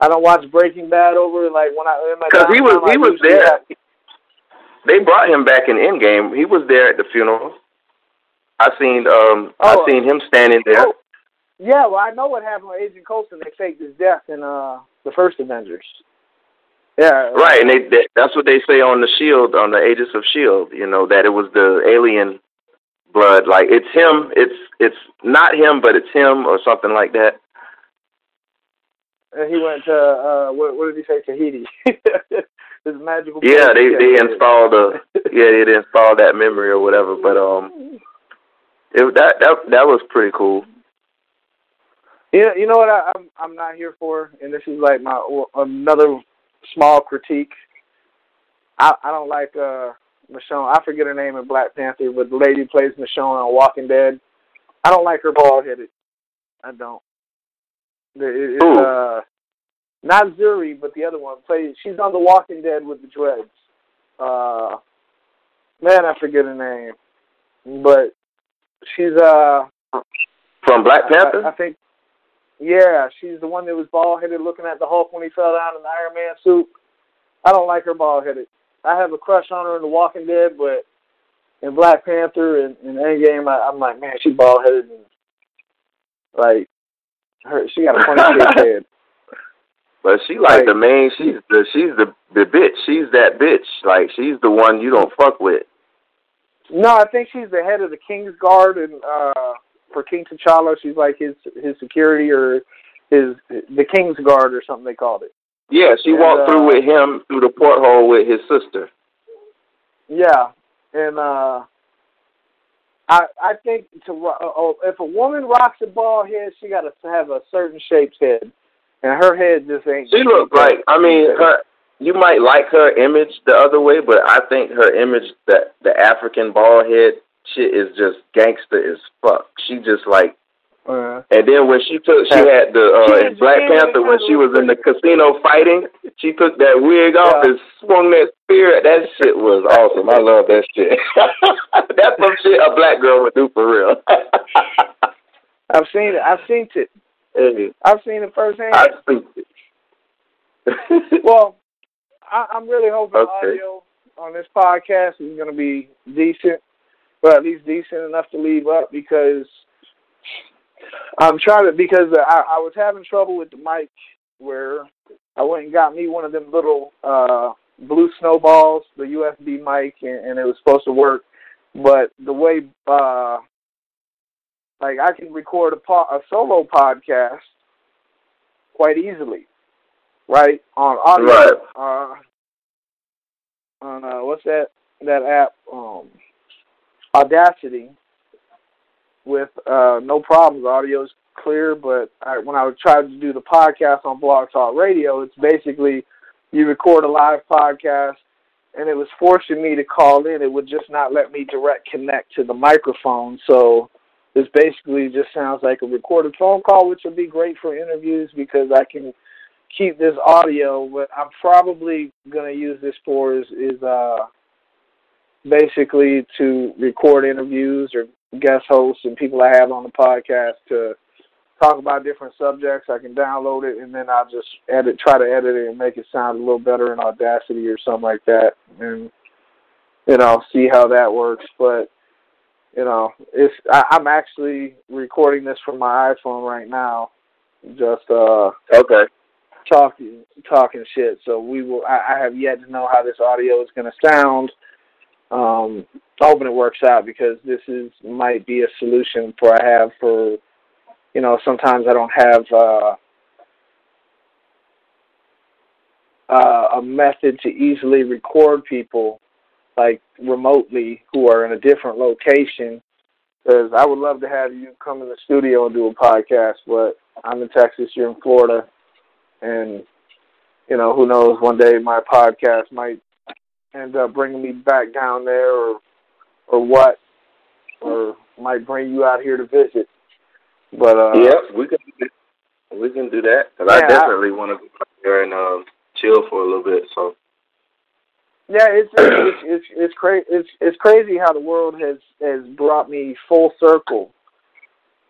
I don't watch Breaking Bad over like when I because he was he was there. Have. They brought him back in Endgame. He was there at the funeral. I seen um oh, I seen him standing there. Oh, yeah, well I know what happened with Agent Coulson. They faked his death in uh the first Avengers. Yeah. Right, and they, they that's what they say on the Shield, on the Agents of Shield. You know that it was the alien blood. Like it's him. It's it's not him, but it's him or something like that. And he went to uh, what, what did he say? Tahiti. His magical. Yeah, they they installed a yeah they installed that memory or whatever. But um, it that that that was pretty cool. Yeah, you know what I, I'm I'm not here for, and this is like my another small critique. I I don't like uh Michonne. I forget her name in Black Panther, but the lady plays Michonne on Walking Dead. I don't like her bald headed. I don't. It's uh not Zuri, but the other one plays. She's on The Walking Dead with the dreads. Uh, man, I forget her name, but she's uh from Black Panther. I, I think yeah, she's the one that was bald headed looking at the Hulk when he fell down in the Iron Man suit. I don't like her bald headed. I have a crush on her in The Walking Dead, but in Black Panther and in Endgame, I, I'm like, man, she bald headed and like her. She got a funny head. But she like, like the main. She's the she's the the bitch. She's that bitch. Like she's the one you don't fuck with. No, I think she's the head of the King's Guard and uh for King T'Challa. She's like his his security or his the King's Guard or something they called it. Yeah, she and, walked uh, through with him through the porthole with his sister. Yeah, and uh I I think to uh, if a woman rocks a bald head, she got to have a certain shaped head, and her head just ain't. She looks like I mean her. You might like her image the other way, but I think her image that the African bald head shit is just gangster as fuck. She just like uh, and then when she took, she had the uh, in Black Panther when she was in the casino fighting. She took that wig off yeah. and swung that spear. That shit was awesome. I love that shit. That's some shit a black girl would do for real. I've seen it. I've seen it. Hey. I've seen it firsthand. I've seen it. well, I, I'm really hoping okay. audio on this podcast is going to be decent but at least decent enough to leave up because I'm trying to because I, I was having trouble with the mic where I went and got me one of them little uh blue snowballs, the USB mic, and, and it was supposed to work. But the way uh like I can record a po- a solo podcast quite easily, right on audio. Right. Uh, on uh, what's that that app? Um, Audacity with uh, no problems. Audio is clear, but I, when I tried to do the podcast on Blog Talk Radio, it's basically you record a live podcast, and it was forcing me to call in. It would just not let me direct connect to the microphone. So this basically just sounds like a recorded phone call, which would be great for interviews because I can keep this audio. What I'm probably going to use this for is, is uh, basically to record interviews or guest hosts and people I have on the podcast to talk about different subjects. I can download it and then I'll just edit, try to edit it and make it sound a little better in Audacity or something like that, and you know, see how that works. But you know, it's I, I'm actually recording this from my iPhone right now. Just uh okay talking talking shit. So we will. I, I have yet to know how this audio is going to sound. Um, hoping it works out because this is might be a solution for I have for, you know, sometimes I don't have uh, uh, a method to easily record people like remotely who are in a different location. Because I would love to have you come in the studio and do a podcast, but I'm in Texas, you're in Florida, and you know who knows one day my podcast might end up bringing me back down there or or what or might bring you out here to visit. But uh yeah we can we can do that because yeah, I definitely want to go there and uh, chill for a little bit so. Yeah it's it's it's it's, cra- it's it's crazy how the world has has brought me full circle.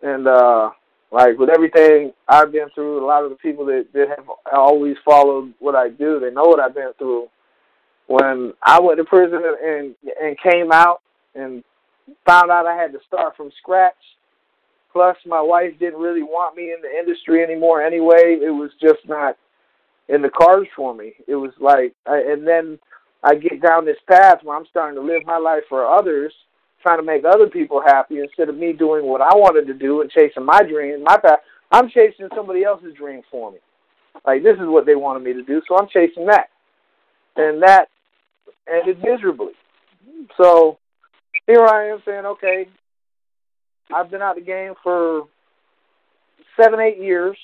And uh like with everything I've been through, a lot of the people that, that have always followed what I do, they know what I've been through. When I went to prison and and came out and found out I had to start from scratch, plus my wife didn't really want me in the industry anymore anyway. It was just not in the cards for me. It was like, I, and then I get down this path where I'm starting to live my life for others trying to make other people happy instead of me doing what I wanted to do and chasing my dream, my path. I'm chasing somebody else's dream for me. Like this is what they wanted me to do, so I'm chasing that, and that ended miserably. So here I am saying, okay, I've been out the game for seven, eight years.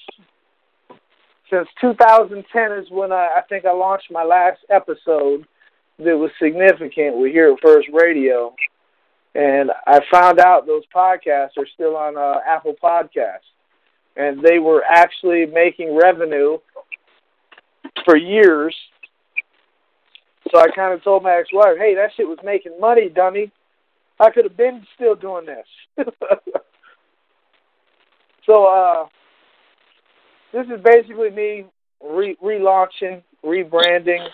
Since 2010 is when I, I think I launched my last episode that was significant with here at First Radio and I found out those podcasts are still on uh, Apple Podcasts, and they were actually making revenue for years. So I kind of told my ex-wife, "Hey, that shit was making money, dummy. I could have been still doing this." so uh, this is basically me re- relaunching, rebranding,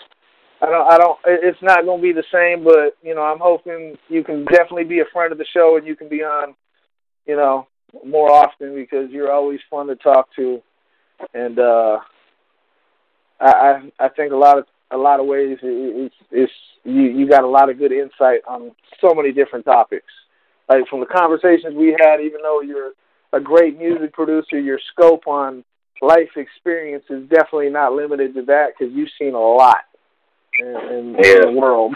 I don't. I don't. It's not going to be the same, but you know, I'm hoping you can definitely be a friend of the show and you can be on, you know, more often because you're always fun to talk to, and uh, I I, I think a lot of a lot of ways it's, it's you you got a lot of good insight on so many different topics. Like from the conversations we had, even though you're a great music producer, your scope on life experience is definitely not limited to that because you've seen a lot in, in, yeah. in the world.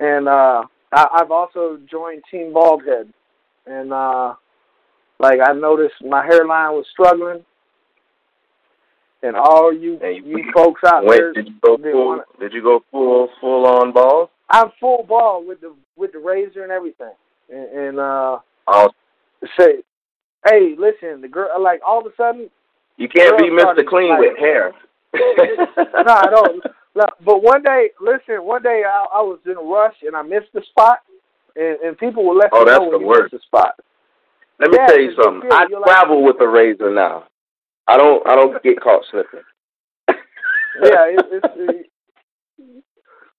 and uh, I, I've also joined Team Baldhead, and uh, like I noticed my hairline was struggling, and all you hey, you folks out there, did you go full? Wanna, did you go full full on ball? I'm full ball with the with the razor and everything, and, and uh, oh. say, hey, listen, the girl like all of a sudden. You can't be Mr. Clean like, with hair no, I don't. But one day, listen, one day I, I was in a rush and I missed the spot, and, and people will let oh, you know when you worst. the spot. Let me yeah, tell you something. I travel like, with a razor now. I don't. I don't get caught slipping. yeah, it, it's. It,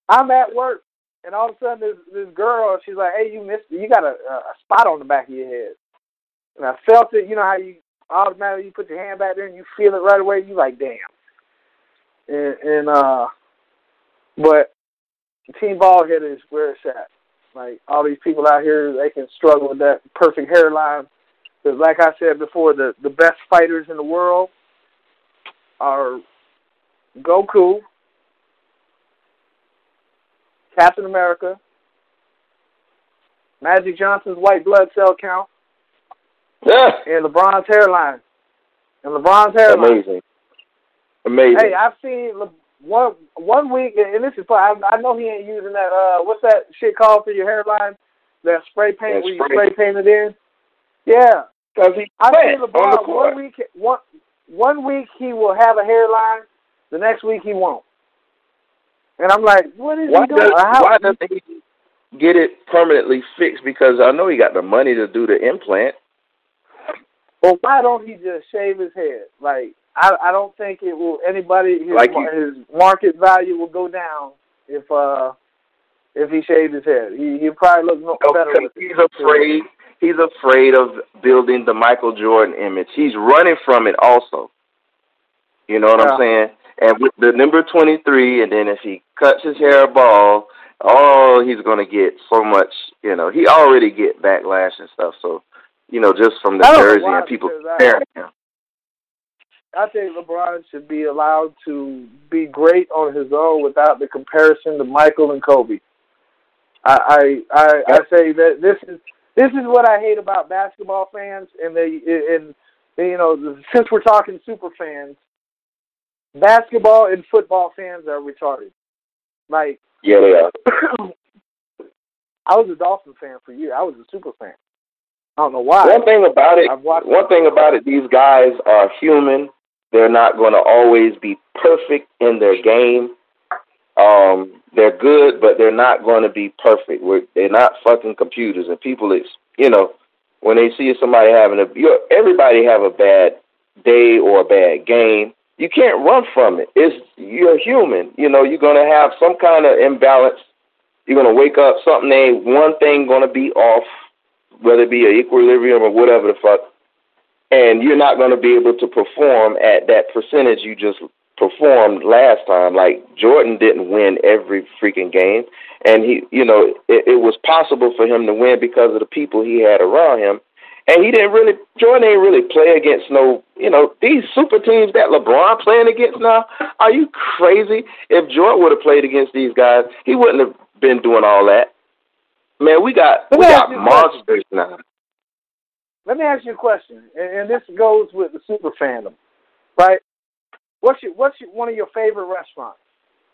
I'm at work, and all of a sudden, this this girl, she's like, "Hey, you missed. You got a, a spot on the back of your head." And I felt it. You know how you automatically you put your hand back there and you feel it right away. You like, damn and, and uh, but Team Baldhead is where it's at. Like all these people out here, they can struggle with that perfect hairline. Because, like I said before, the the best fighters in the world are Goku, Captain America, Magic Johnson's white blood cell count, yeah. and LeBron's hairline. And LeBron's hairline. Amazing. Amazing. Hey, I've seen one one week, and this is I, I know he ain't using that. Uh, what's that shit called for your hairline? That spray paint where you spray paint it in. Yeah, because he I seen LeBron one week. One one week he will have a hairline. The next week he won't. And I'm like, what is why he doing? Does, why doesn't he get it permanently fixed? Because I know he got the money to do the implant. Well, why don't he just shave his head? Like I I don't think it will anybody his, like his market value will go down if uh if he shaved his head. He he probably look no, better. He's afraid. He's afraid of building the Michael Jordan image. He's running from it also. You know what yeah. I'm saying? And with the number 23, and then if he cuts his hair bald, oh, he's going to get so much, you know, he already get backlash and stuff. So, you know, just from the jersey and people comparing him. I think LeBron should be allowed to be great on his own without the comparison to Michael and Kobe. I I I, I say that this is this is what I hate about basketball fans and they and you know since we're talking super fans, basketball and football fans are retarded. Like yeah, they are. I was a Dolphin fan for years. I was a super fan. I don't know why. One thing about it, one thing about it, these guys are human. They're not going to always be perfect in their game. Um, they're good, but they're not going to be perfect. We're, they're not fucking computers. And people, it's you know, when they see somebody having a, you're, everybody have a bad day or a bad game. You can't run from it. It's you're human. You know, you're gonna have some kind of imbalance. You're gonna wake up, something ain't one thing gonna be off, whether it be an equilibrium or whatever the fuck, and you're not gonna be able to perform at that percentage you just performed last time. Like Jordan didn't win every freaking game, and he, you know, it, it was possible for him to win because of the people he had around him. And he didn't really, Jordan ain't really play against no, you know, these super teams that LeBron playing against now. Are you crazy? If Jordan would have played against these guys, he wouldn't have been doing all that. Man, we got we got monsters now. Let me ask you a question, and, and this goes with the super fandom, right? What's your what's your, one of your favorite restaurants?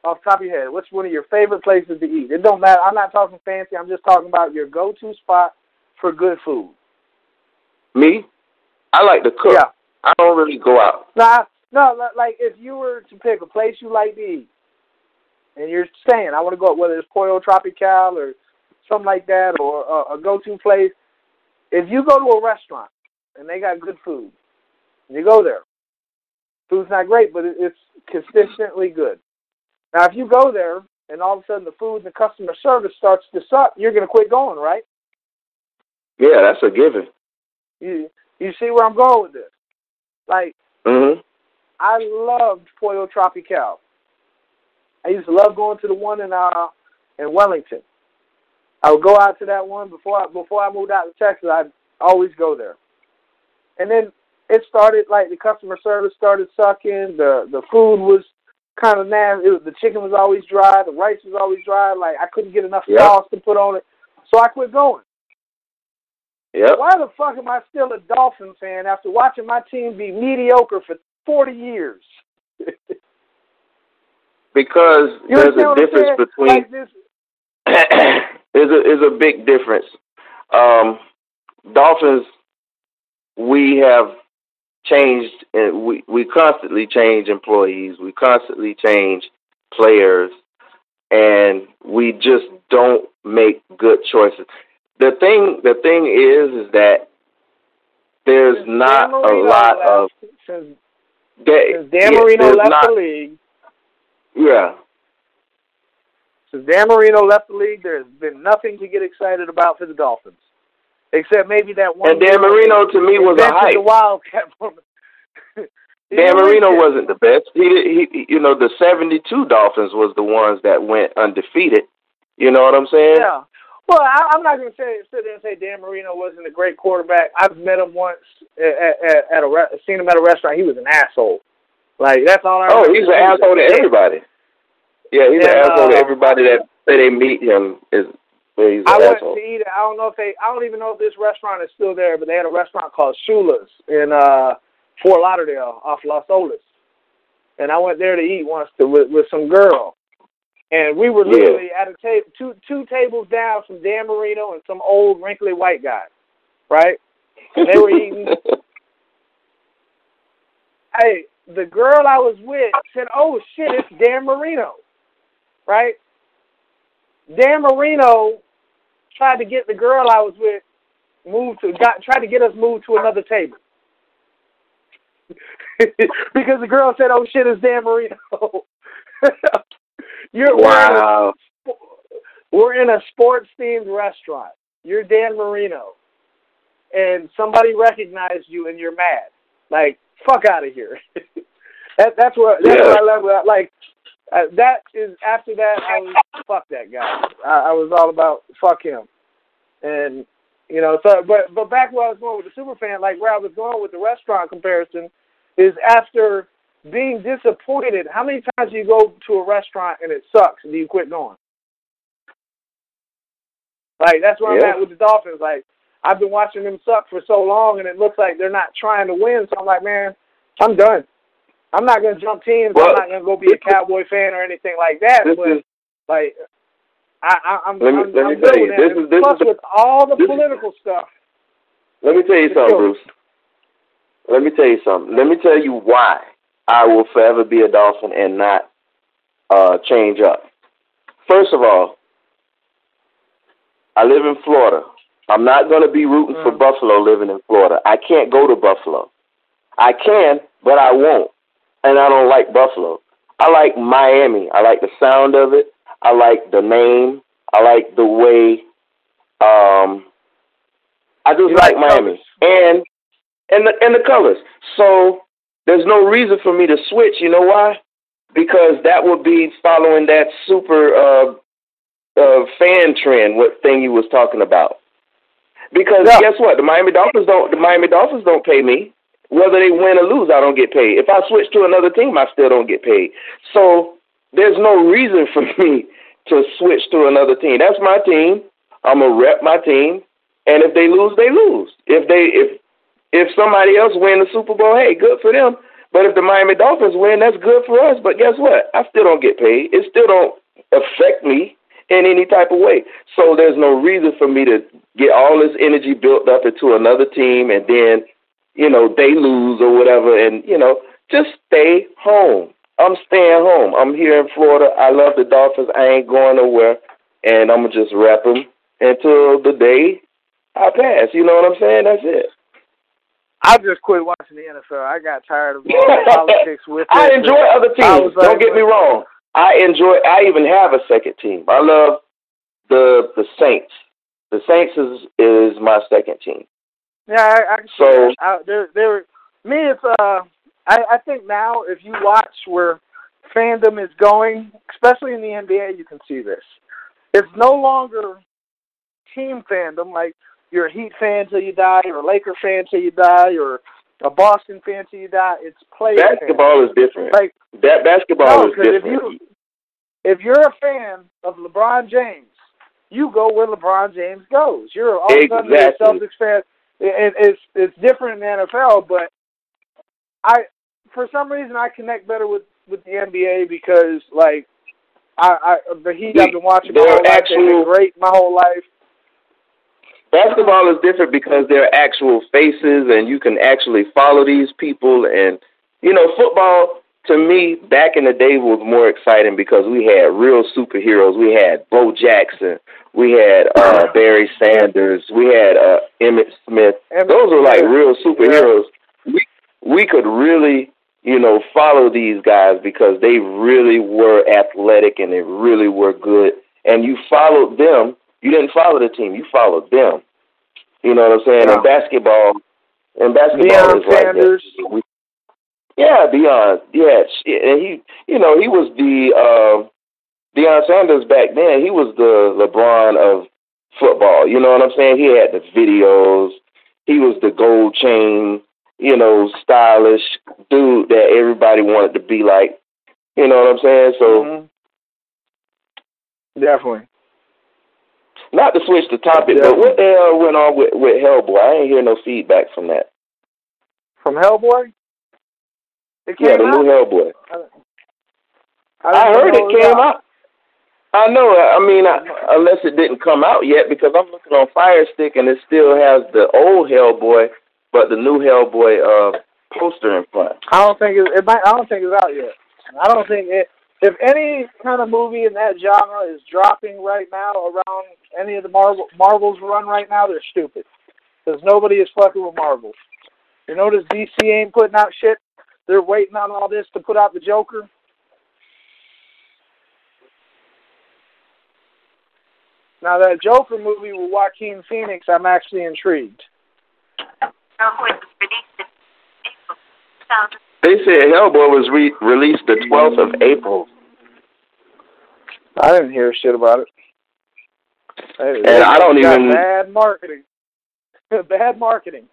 Off the top of your head, what's one of your favorite places to eat? It don't matter. I'm not talking fancy. I'm just talking about your go-to spot for good food. Me, I like to cook. Yeah. I don't really go out. Nah, no, like if you were to pick a place you like to eat, and you're saying I want to go, whether it's Pollo Tropical or something like that, or a, a go-to place. If you go to a restaurant and they got good food, and you go there, food's not great, but it's consistently good. Now, if you go there and all of a sudden the food and the customer service starts to suck, you're going to quit going, right? Yeah, that's a given. You you see where I'm going with this? Like, mm-hmm. I loved Pollo Tropical. I used to love going to the one in uh in Wellington. I would go out to that one before I, before I moved out to Texas. I'd always go there. And then it started like the customer service started sucking. The the food was kind of nasty. It was, the chicken was always dry. The rice was always dry. Like I couldn't get enough yep. sauce to put on it, so I quit going. Yep. Why the fuck am I still a Dolphin fan after watching my team be mediocre for 40 years? because you there's a difference between like this... there's a is a big difference. Um, Dolphins, we have changed, and we we constantly change employees. We constantly change players, and we just don't make good choices the thing the thing is is that there's since not a lot left, of since, that, since Dan Marino left not, the league. Yeah. Since Dan Marino left the league, there's been nothing to get excited about for the Dolphins, except maybe that one. And Dan Marino to me was a hype. The Wildcat. Dan Marino wasn't the best. He, he, you know, the '72 Dolphins was the ones that went undefeated. You know what I'm saying? Yeah. Well, I, I'm not going to say sit there and say Dan Marino wasn't a great quarterback. I've met him once at, at, at a re- seen him at a restaurant. He was an asshole. Like that's all I. Oh, he's an asshole to everybody. Yeah, he's and, an asshole uh, to everybody that say they meet him. Is he's I went to eat. I don't know if they. I don't even know if this restaurant is still there, but they had a restaurant called Shula's in uh Fort Lauderdale off Las Olas, and I went there to eat once to, with with some girl, and we were literally yeah. at a table, two two tables down from Dan Marino and some old wrinkly white guy, right? And they were eating. hey, the girl I was with said, "Oh shit, it's Dan Marino," right? Dan Marino tried to get the girl I was with moved to got tried to get us moved to another table. because the girl said, "Oh shit, it's Dan Marino." You're wow. we're in a sports themed restaurant. You're Dan Marino, and somebody recognized you and you're mad. Like, fuck out of here. that, that's what that's yeah. what I love. About, like, uh, that is after that I was fuck that guy. I, I was all about fuck him, and you know. So, but but back where I was going with the super fan, like where I was going with the restaurant comparison, is after being disappointed. How many times do you go to a restaurant and it sucks, and do you quit going? Like that's where yeah. I'm at with the Dolphins. Like I've been watching them suck for so long, and it looks like they're not trying to win. So I'm like, man, I'm done. I'm not gonna jump teams. Well, I'm not gonna go be a Cowboy fan or anything like that. But is, like, I, I, I'm, let me, I'm, let I'm tell you, this is this Plus, is with all the political stuff. Let me tell you something, Bruce. Let me tell you something. Let me tell you why I will forever be a Dolphin and not uh, change up. First of all, I live in Florida. I'm not going to be rooting mm. for Buffalo living in Florida. I can't go to Buffalo. I can, but I won't. And I don't like Buffalo. I like Miami. I like the sound of it. I like the name. I like the way um I just like, like Miami. And and the and the colors. So there's no reason for me to switch, you know why? Because that would be following that super uh uh, fan trend, what thing you was talking about. Because yeah. guess what? The Miami Dolphins don't. The Miami Dolphins don't pay me. Whether they win or lose, I don't get paid. If I switch to another team, I still don't get paid. So there's no reason for me to switch to another team. That's my team. I'm gonna rep my team, and if they lose, they lose. If they if if somebody else win the Super Bowl, hey, good for them. But if the Miami Dolphins win, that's good for us. But guess what? I still don't get paid. It still don't affect me in any type of way. So there's no reason for me to get all this energy built up into another team and then, you know, they lose or whatever and, you know, just stay home. I'm staying home. I'm here in Florida. I love the Dolphins. I ain't going nowhere and I'm to just rep them until the day I pass. You know what I'm saying? That's it. I just quit watching the NFL. I got tired of politics with it. I enjoy other teams. Don't get me wrong. I enjoy. I even have a second team. I love the the Saints. The Saints is is my second team. Yeah, I, I so I, they're they're me. It's uh, I I think now if you watch where fandom is going, especially in the NBA, you can see this. It's no longer team fandom like you're a Heat fan till you die, or a Laker fan till you die, or a Boston fan till you die. It's player. Basketball is different. Like that basketball no, is different. If you if you're a fan of LeBron James, you go where LeBron James goes. You're all exactly. a Celtics fan. It, it's it's different in the NFL, but I for some reason I connect better with with the NBA because like I, I the Heat I've been watching my whole life. They've been great my whole life. Basketball is different because they're actual faces, and you can actually follow these people. And you know, football to me back in the day was more exciting because we had real superheroes. We had Bo Jackson, we had uh Barry Sanders, we had uh Emmitt Smith. Those were like real superheroes. We we could really, you know, follow these guys because they really were athletic and they really were good. And you followed them you didn't follow the team. You followed them. You know what I'm saying? Yeah. In basketball, in basketball, Deion Sanders. Like yeah, Deion. Yeah, and he, you know, he was the uh, Deion Sanders back then. He was the LeBron of football. You know what I'm saying? He had the videos. He was the gold chain, you know, stylish dude that everybody wanted to be like. You know what I'm saying? So. Mm-hmm. Definitely. Not to switch the topic, but what the hell went on with with Hellboy? I ain't hear no feedback from that. From Hellboy? Yeah, the out? new Hellboy. I, I, I heard it came out. out. I know. I mean, I, unless it didn't come out yet, because I'm looking on Fire Stick and it still has the old Hellboy, but the new Hellboy uh poster in front. I don't think it. it might, I don't think it's out yet. I don't think it if any kind of movie in that genre is dropping right now around any of the Marvel Marvels run right now, they're stupid. Because nobody is fucking with Marvel. You notice DC ain't putting out shit. They're waiting on all this to put out the Joker. Now that Joker movie with Joaquin Phoenix, I'm actually intrigued. They said Hellboy was re- released the 12th of April. I didn't hear shit about it. And they I don't even bad marketing. bad marketing.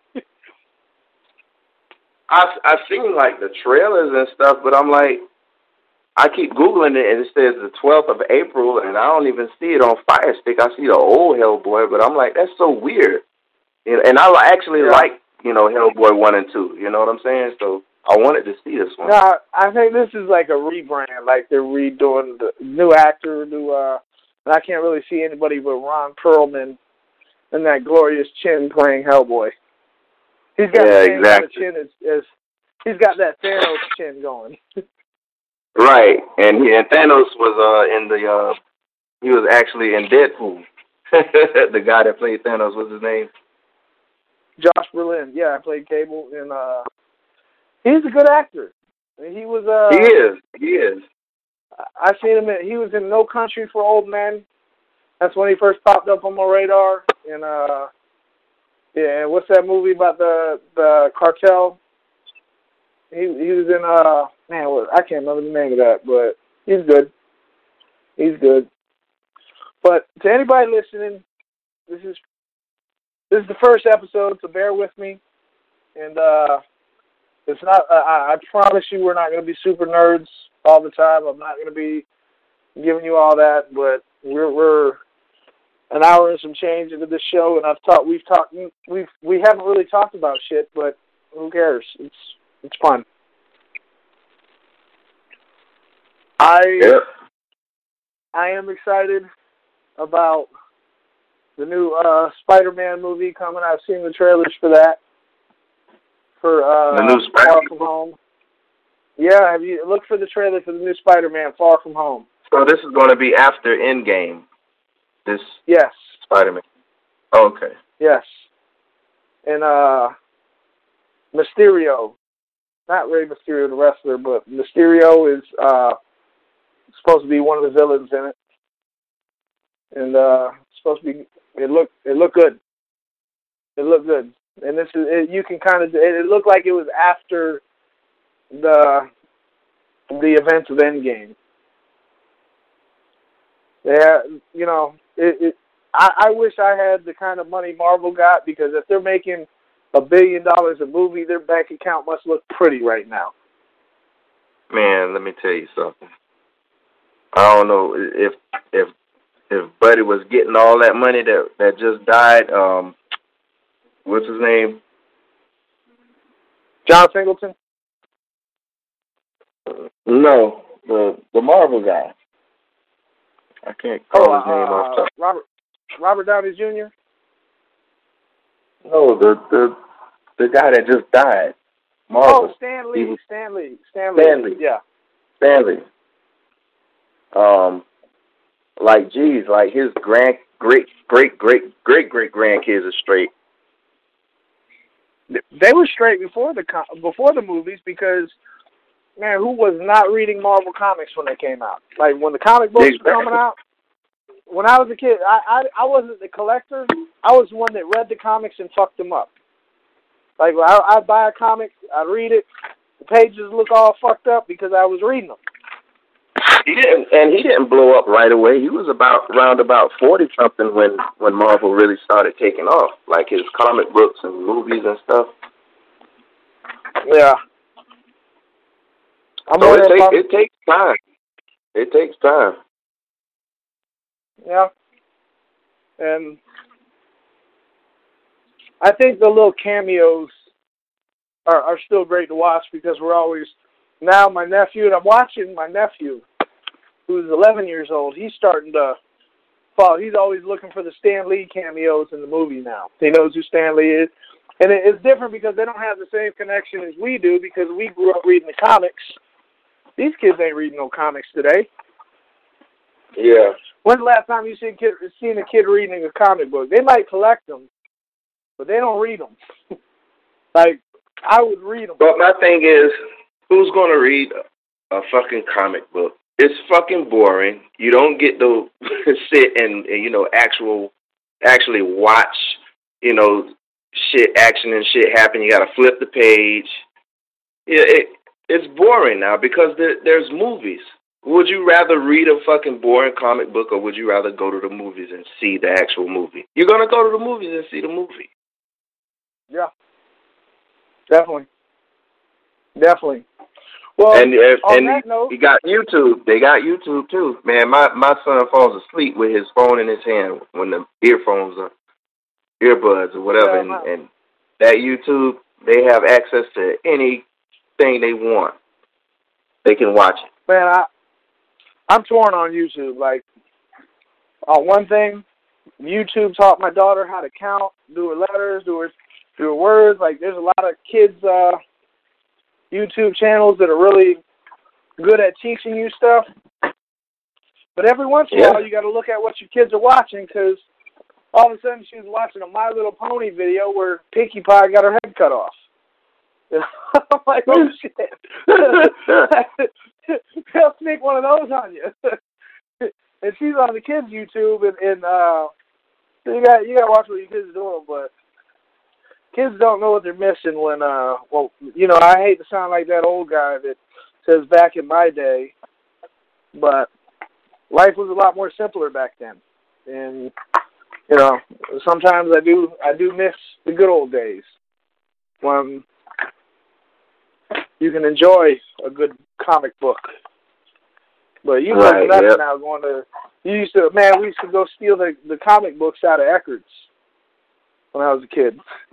I I've seen like the trailers and stuff, but I'm like, I keep googling it and it says the 12th of April, and I don't even see it on Fire Stick. I see the old Hellboy, but I'm like, that's so weird. And, and I actually yeah. like you know Hellboy one and two. You know what I'm saying? So I wanted to see this one. No, I think this is like a rebrand, like they're redoing the new actor, new. uh and I can't really see anybody but Ron Perlman and that glorious chin playing Hellboy. He's got yeah, the same exactly. kind of chin as, as he's got that Thanos chin going. right, and he and Thanos was uh in the uh he was actually in Deadpool. the guy that played Thanos, what's his name? Josh Brolin. Yeah, I played Cable, and uh he's a good actor. He was. uh He is. He is. I seen him. In, he was in No Country for Old Men. That's when he first popped up on my radar. And uh, yeah, what's that movie about the the cartel? He he was in uh man, what, I can't remember the name of that, but he's good. He's good. But to anybody listening, this is this is the first episode, so bear with me. And uh it's not. Uh, I, I promise you, we're not going to be super nerds all the time. I'm not going to be giving you all that, but we're we're an hour and some change into this show, and I've talked. We've talked. We've we haven't really talked about shit, but who cares? It's it's fun. I yeah. I am excited about the new uh Spider-Man movie coming. I've seen the trailers for that for uh, the new Spider- Far From Home. Yeah, have you look for the trailer for the new Spider-Man Far From Home? So this is going to be after Endgame. This yes, Spider-Man. Oh, okay. Yes, and uh, Mysterio, not Rey Mysterio, the wrestler, but Mysterio is uh supposed to be one of the villains in it, and uh supposed to be. It looked it looked good. It looked good and this is it, you can kind of it looked like it was after the the events of Endgame. Yeah, you know, it, it I, I wish I had the kind of money Marvel got because if they're making a billion dollars a movie, their bank account must look pretty right now. Man, let me tell you something. I don't know if if if Buddy was getting all that money that that just died. Um, what's his name? John Singleton. No, the the Marvel guy. I can't call oh, his name uh, off top. Robert Robert Downey Jr. No, the the the guy that just died. Marvel. Oh, Stan Lee. Was, Stan Lee. Stan Lee. Stan Lee. Yeah. Stan Lee. Um, like, geez, like his grand, great, great, great, great, great grandkids are straight they were straight before the before the movies because man, who was not reading Marvel comics when they came out? Like when the comic books were coming out. When I was a kid, I, I I wasn't the collector. I was the one that read the comics and fucked them up. Like I, I'd buy a comic, I'd read it, the pages look all fucked up because I was reading them. He didn't, and he didn't blow up right away. He was about around about forty something when when Marvel really started taking off, like his comic books and movies and stuff. Yeah. I'm so it, take, it takes time. It takes time. Yeah. And I think the little cameos are are still great to watch because we're always now my nephew and I'm watching my nephew who's 11 years old, he's starting to follow. He's always looking for the Stan Lee cameos in the movie now. He knows who Stan Lee is. And it's different because they don't have the same connection as we do because we grew up reading the comics. These kids ain't reading no comics today. Yeah. When's the last time you seen kid seen a kid reading a comic book? They might collect them, but they don't read them. like I would read them. But my thing is, who's going to read a fucking comic book? it's fucking boring. You don't get to sit and, and you know actual actually watch you know shit action and shit happen. You got to flip the page. Yeah, it it's boring now because there, there's movies. Would you rather read a fucking boring comic book or would you rather go to the movies and see the actual movie? You're gonna go to the movies and see the movie. Yeah, definitely, definitely. Well, and if, on and that note, he got YouTube. They got YouTube too, man. My my son falls asleep with his phone in his hand when the earphones are earbuds or whatever, Yeah, and, and that YouTube they have access to anything they want. They can watch it. man, I I'm torn on YouTube. Like, on one thing, YouTube taught my daughter how to count, do her letters, do her do her words. Like, there's a lot of kids uh YouTube channels that are really good at teaching you stuff. But every once in a Yeah. while, you got to look at what your kids are watching because all of a sudden she was watching a My Little Pony video where Pinkie Pie got her head cut off. I'm like, oh shit. They'll sneak one of those on you. and she's on the kids' YouTube, and, and uh, you got you got to watch what your kids are doing. But kids don't know what they're missing when, uh, well, you know, I hate to sound like that old guy that says back in my day, but life was a lot more simpler back then, and you know, sometimes I do I do miss the good old days when you can enjoy a good comic book. But you Right, nuts yep. now going to you used to man, we used to go steal the the comic books out of Eckerd's when I was a kid.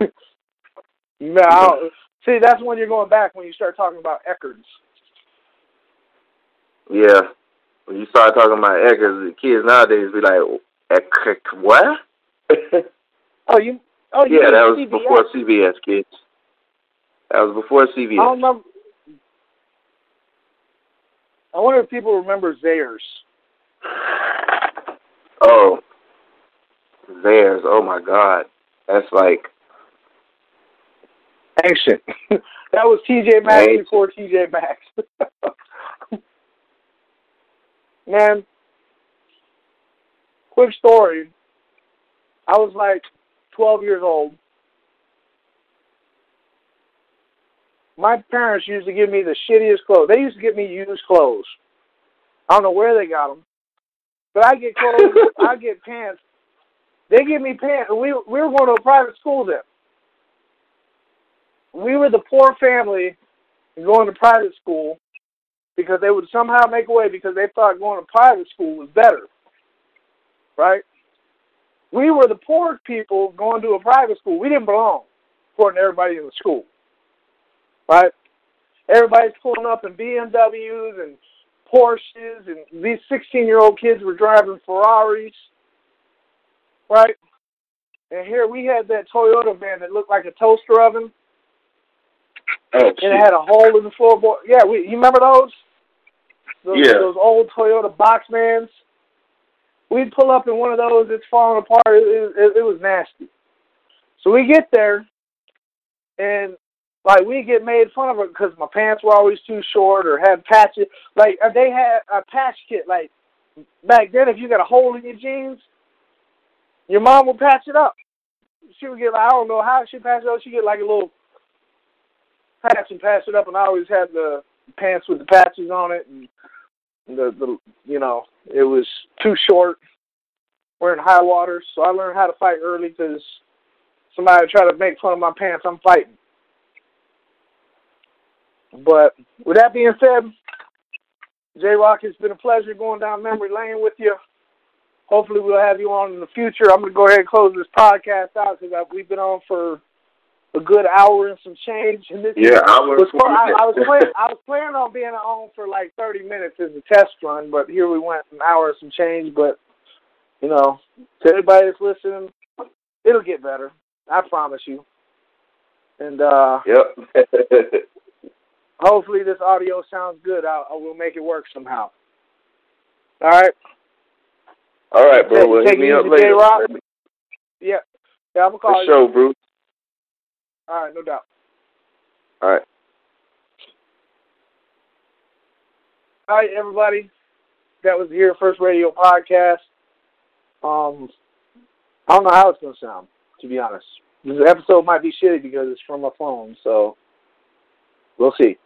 no, I see that's when you're going back when you start talking about Eckerd's. Yeah. When you start talking about Eckerd's, the kids nowadays be like, "Eck- what? Oh, you oh you yeah, that was CVS. before CVS, kids. That was before I don't remember. I wonder if people remember Zayre's. Oh, theirs. Oh my God, that's like Ancient. that was TJ Maxx Ancient. before TJ Maxx. Man, quick story. I was like 12 years old. My parents used to give me the shittiest clothes. They used to give me used clothes. I don't know where they got them, but I get clothes. I get pants. They give me pants. We we were going to a private school then. We were the poor family going to private school because they would somehow make a way because they thought going to private school was better. Right? We were the poor people going to a private school. We didn't belong, according to everybody in the school. Right? Everybody's pulling up in BMWs and Porsches, and these 16 year old kids were driving Ferraris. Right? And here we had that Toyota van that looked like a toaster oven oh and it had a hole in the floorboard. Yeah, we you remember those? Those, Yeah. those old Toyota box vans. We'd pull up in one of those. It's falling apart. It, it, it was nasty. So we get there, and like we get made fun of because my pants were always too short or had patches. Like uh, they had a patch kit. Like back then, if you got a hole in your jeans, your mom would patch it up. She would get like I don't know how she patched it up. She get like a little patch and patch it up, and I always had the pants with the patches on it, and the the you know it was too short. Wearing high waters, so I learned how to fight early because somebody try to make fun of my pants. I'm fighting. But with that being said, Jay Roc, it's been a pleasure going down memory lane with you. Hopefully, we'll have you on in the future. I'm going to go ahead and close this podcast out because we've been on for a good hour and some change. And this Yeah, I was. I, I was planning. I was planning on being on for like 30 minutes as a test run, but here we went an hour and some change. But you know, to everybody that's listening, it'll get better. I promise you. And uh Yep. hopefully this audio sounds good. I, I will make it work somehow. All right. All right, bro. Take- Well, hit take me up later. Jay Roc. Yeah. Yeah, I'm gonna For call you. sure, Bruce. All right, no doubt. All right. All right, everybody. That was the Here First Radio podcast. Um, I don't know how it's gonna sound, to be honest. This episode might be shitty because it's from my phone, so we'll see.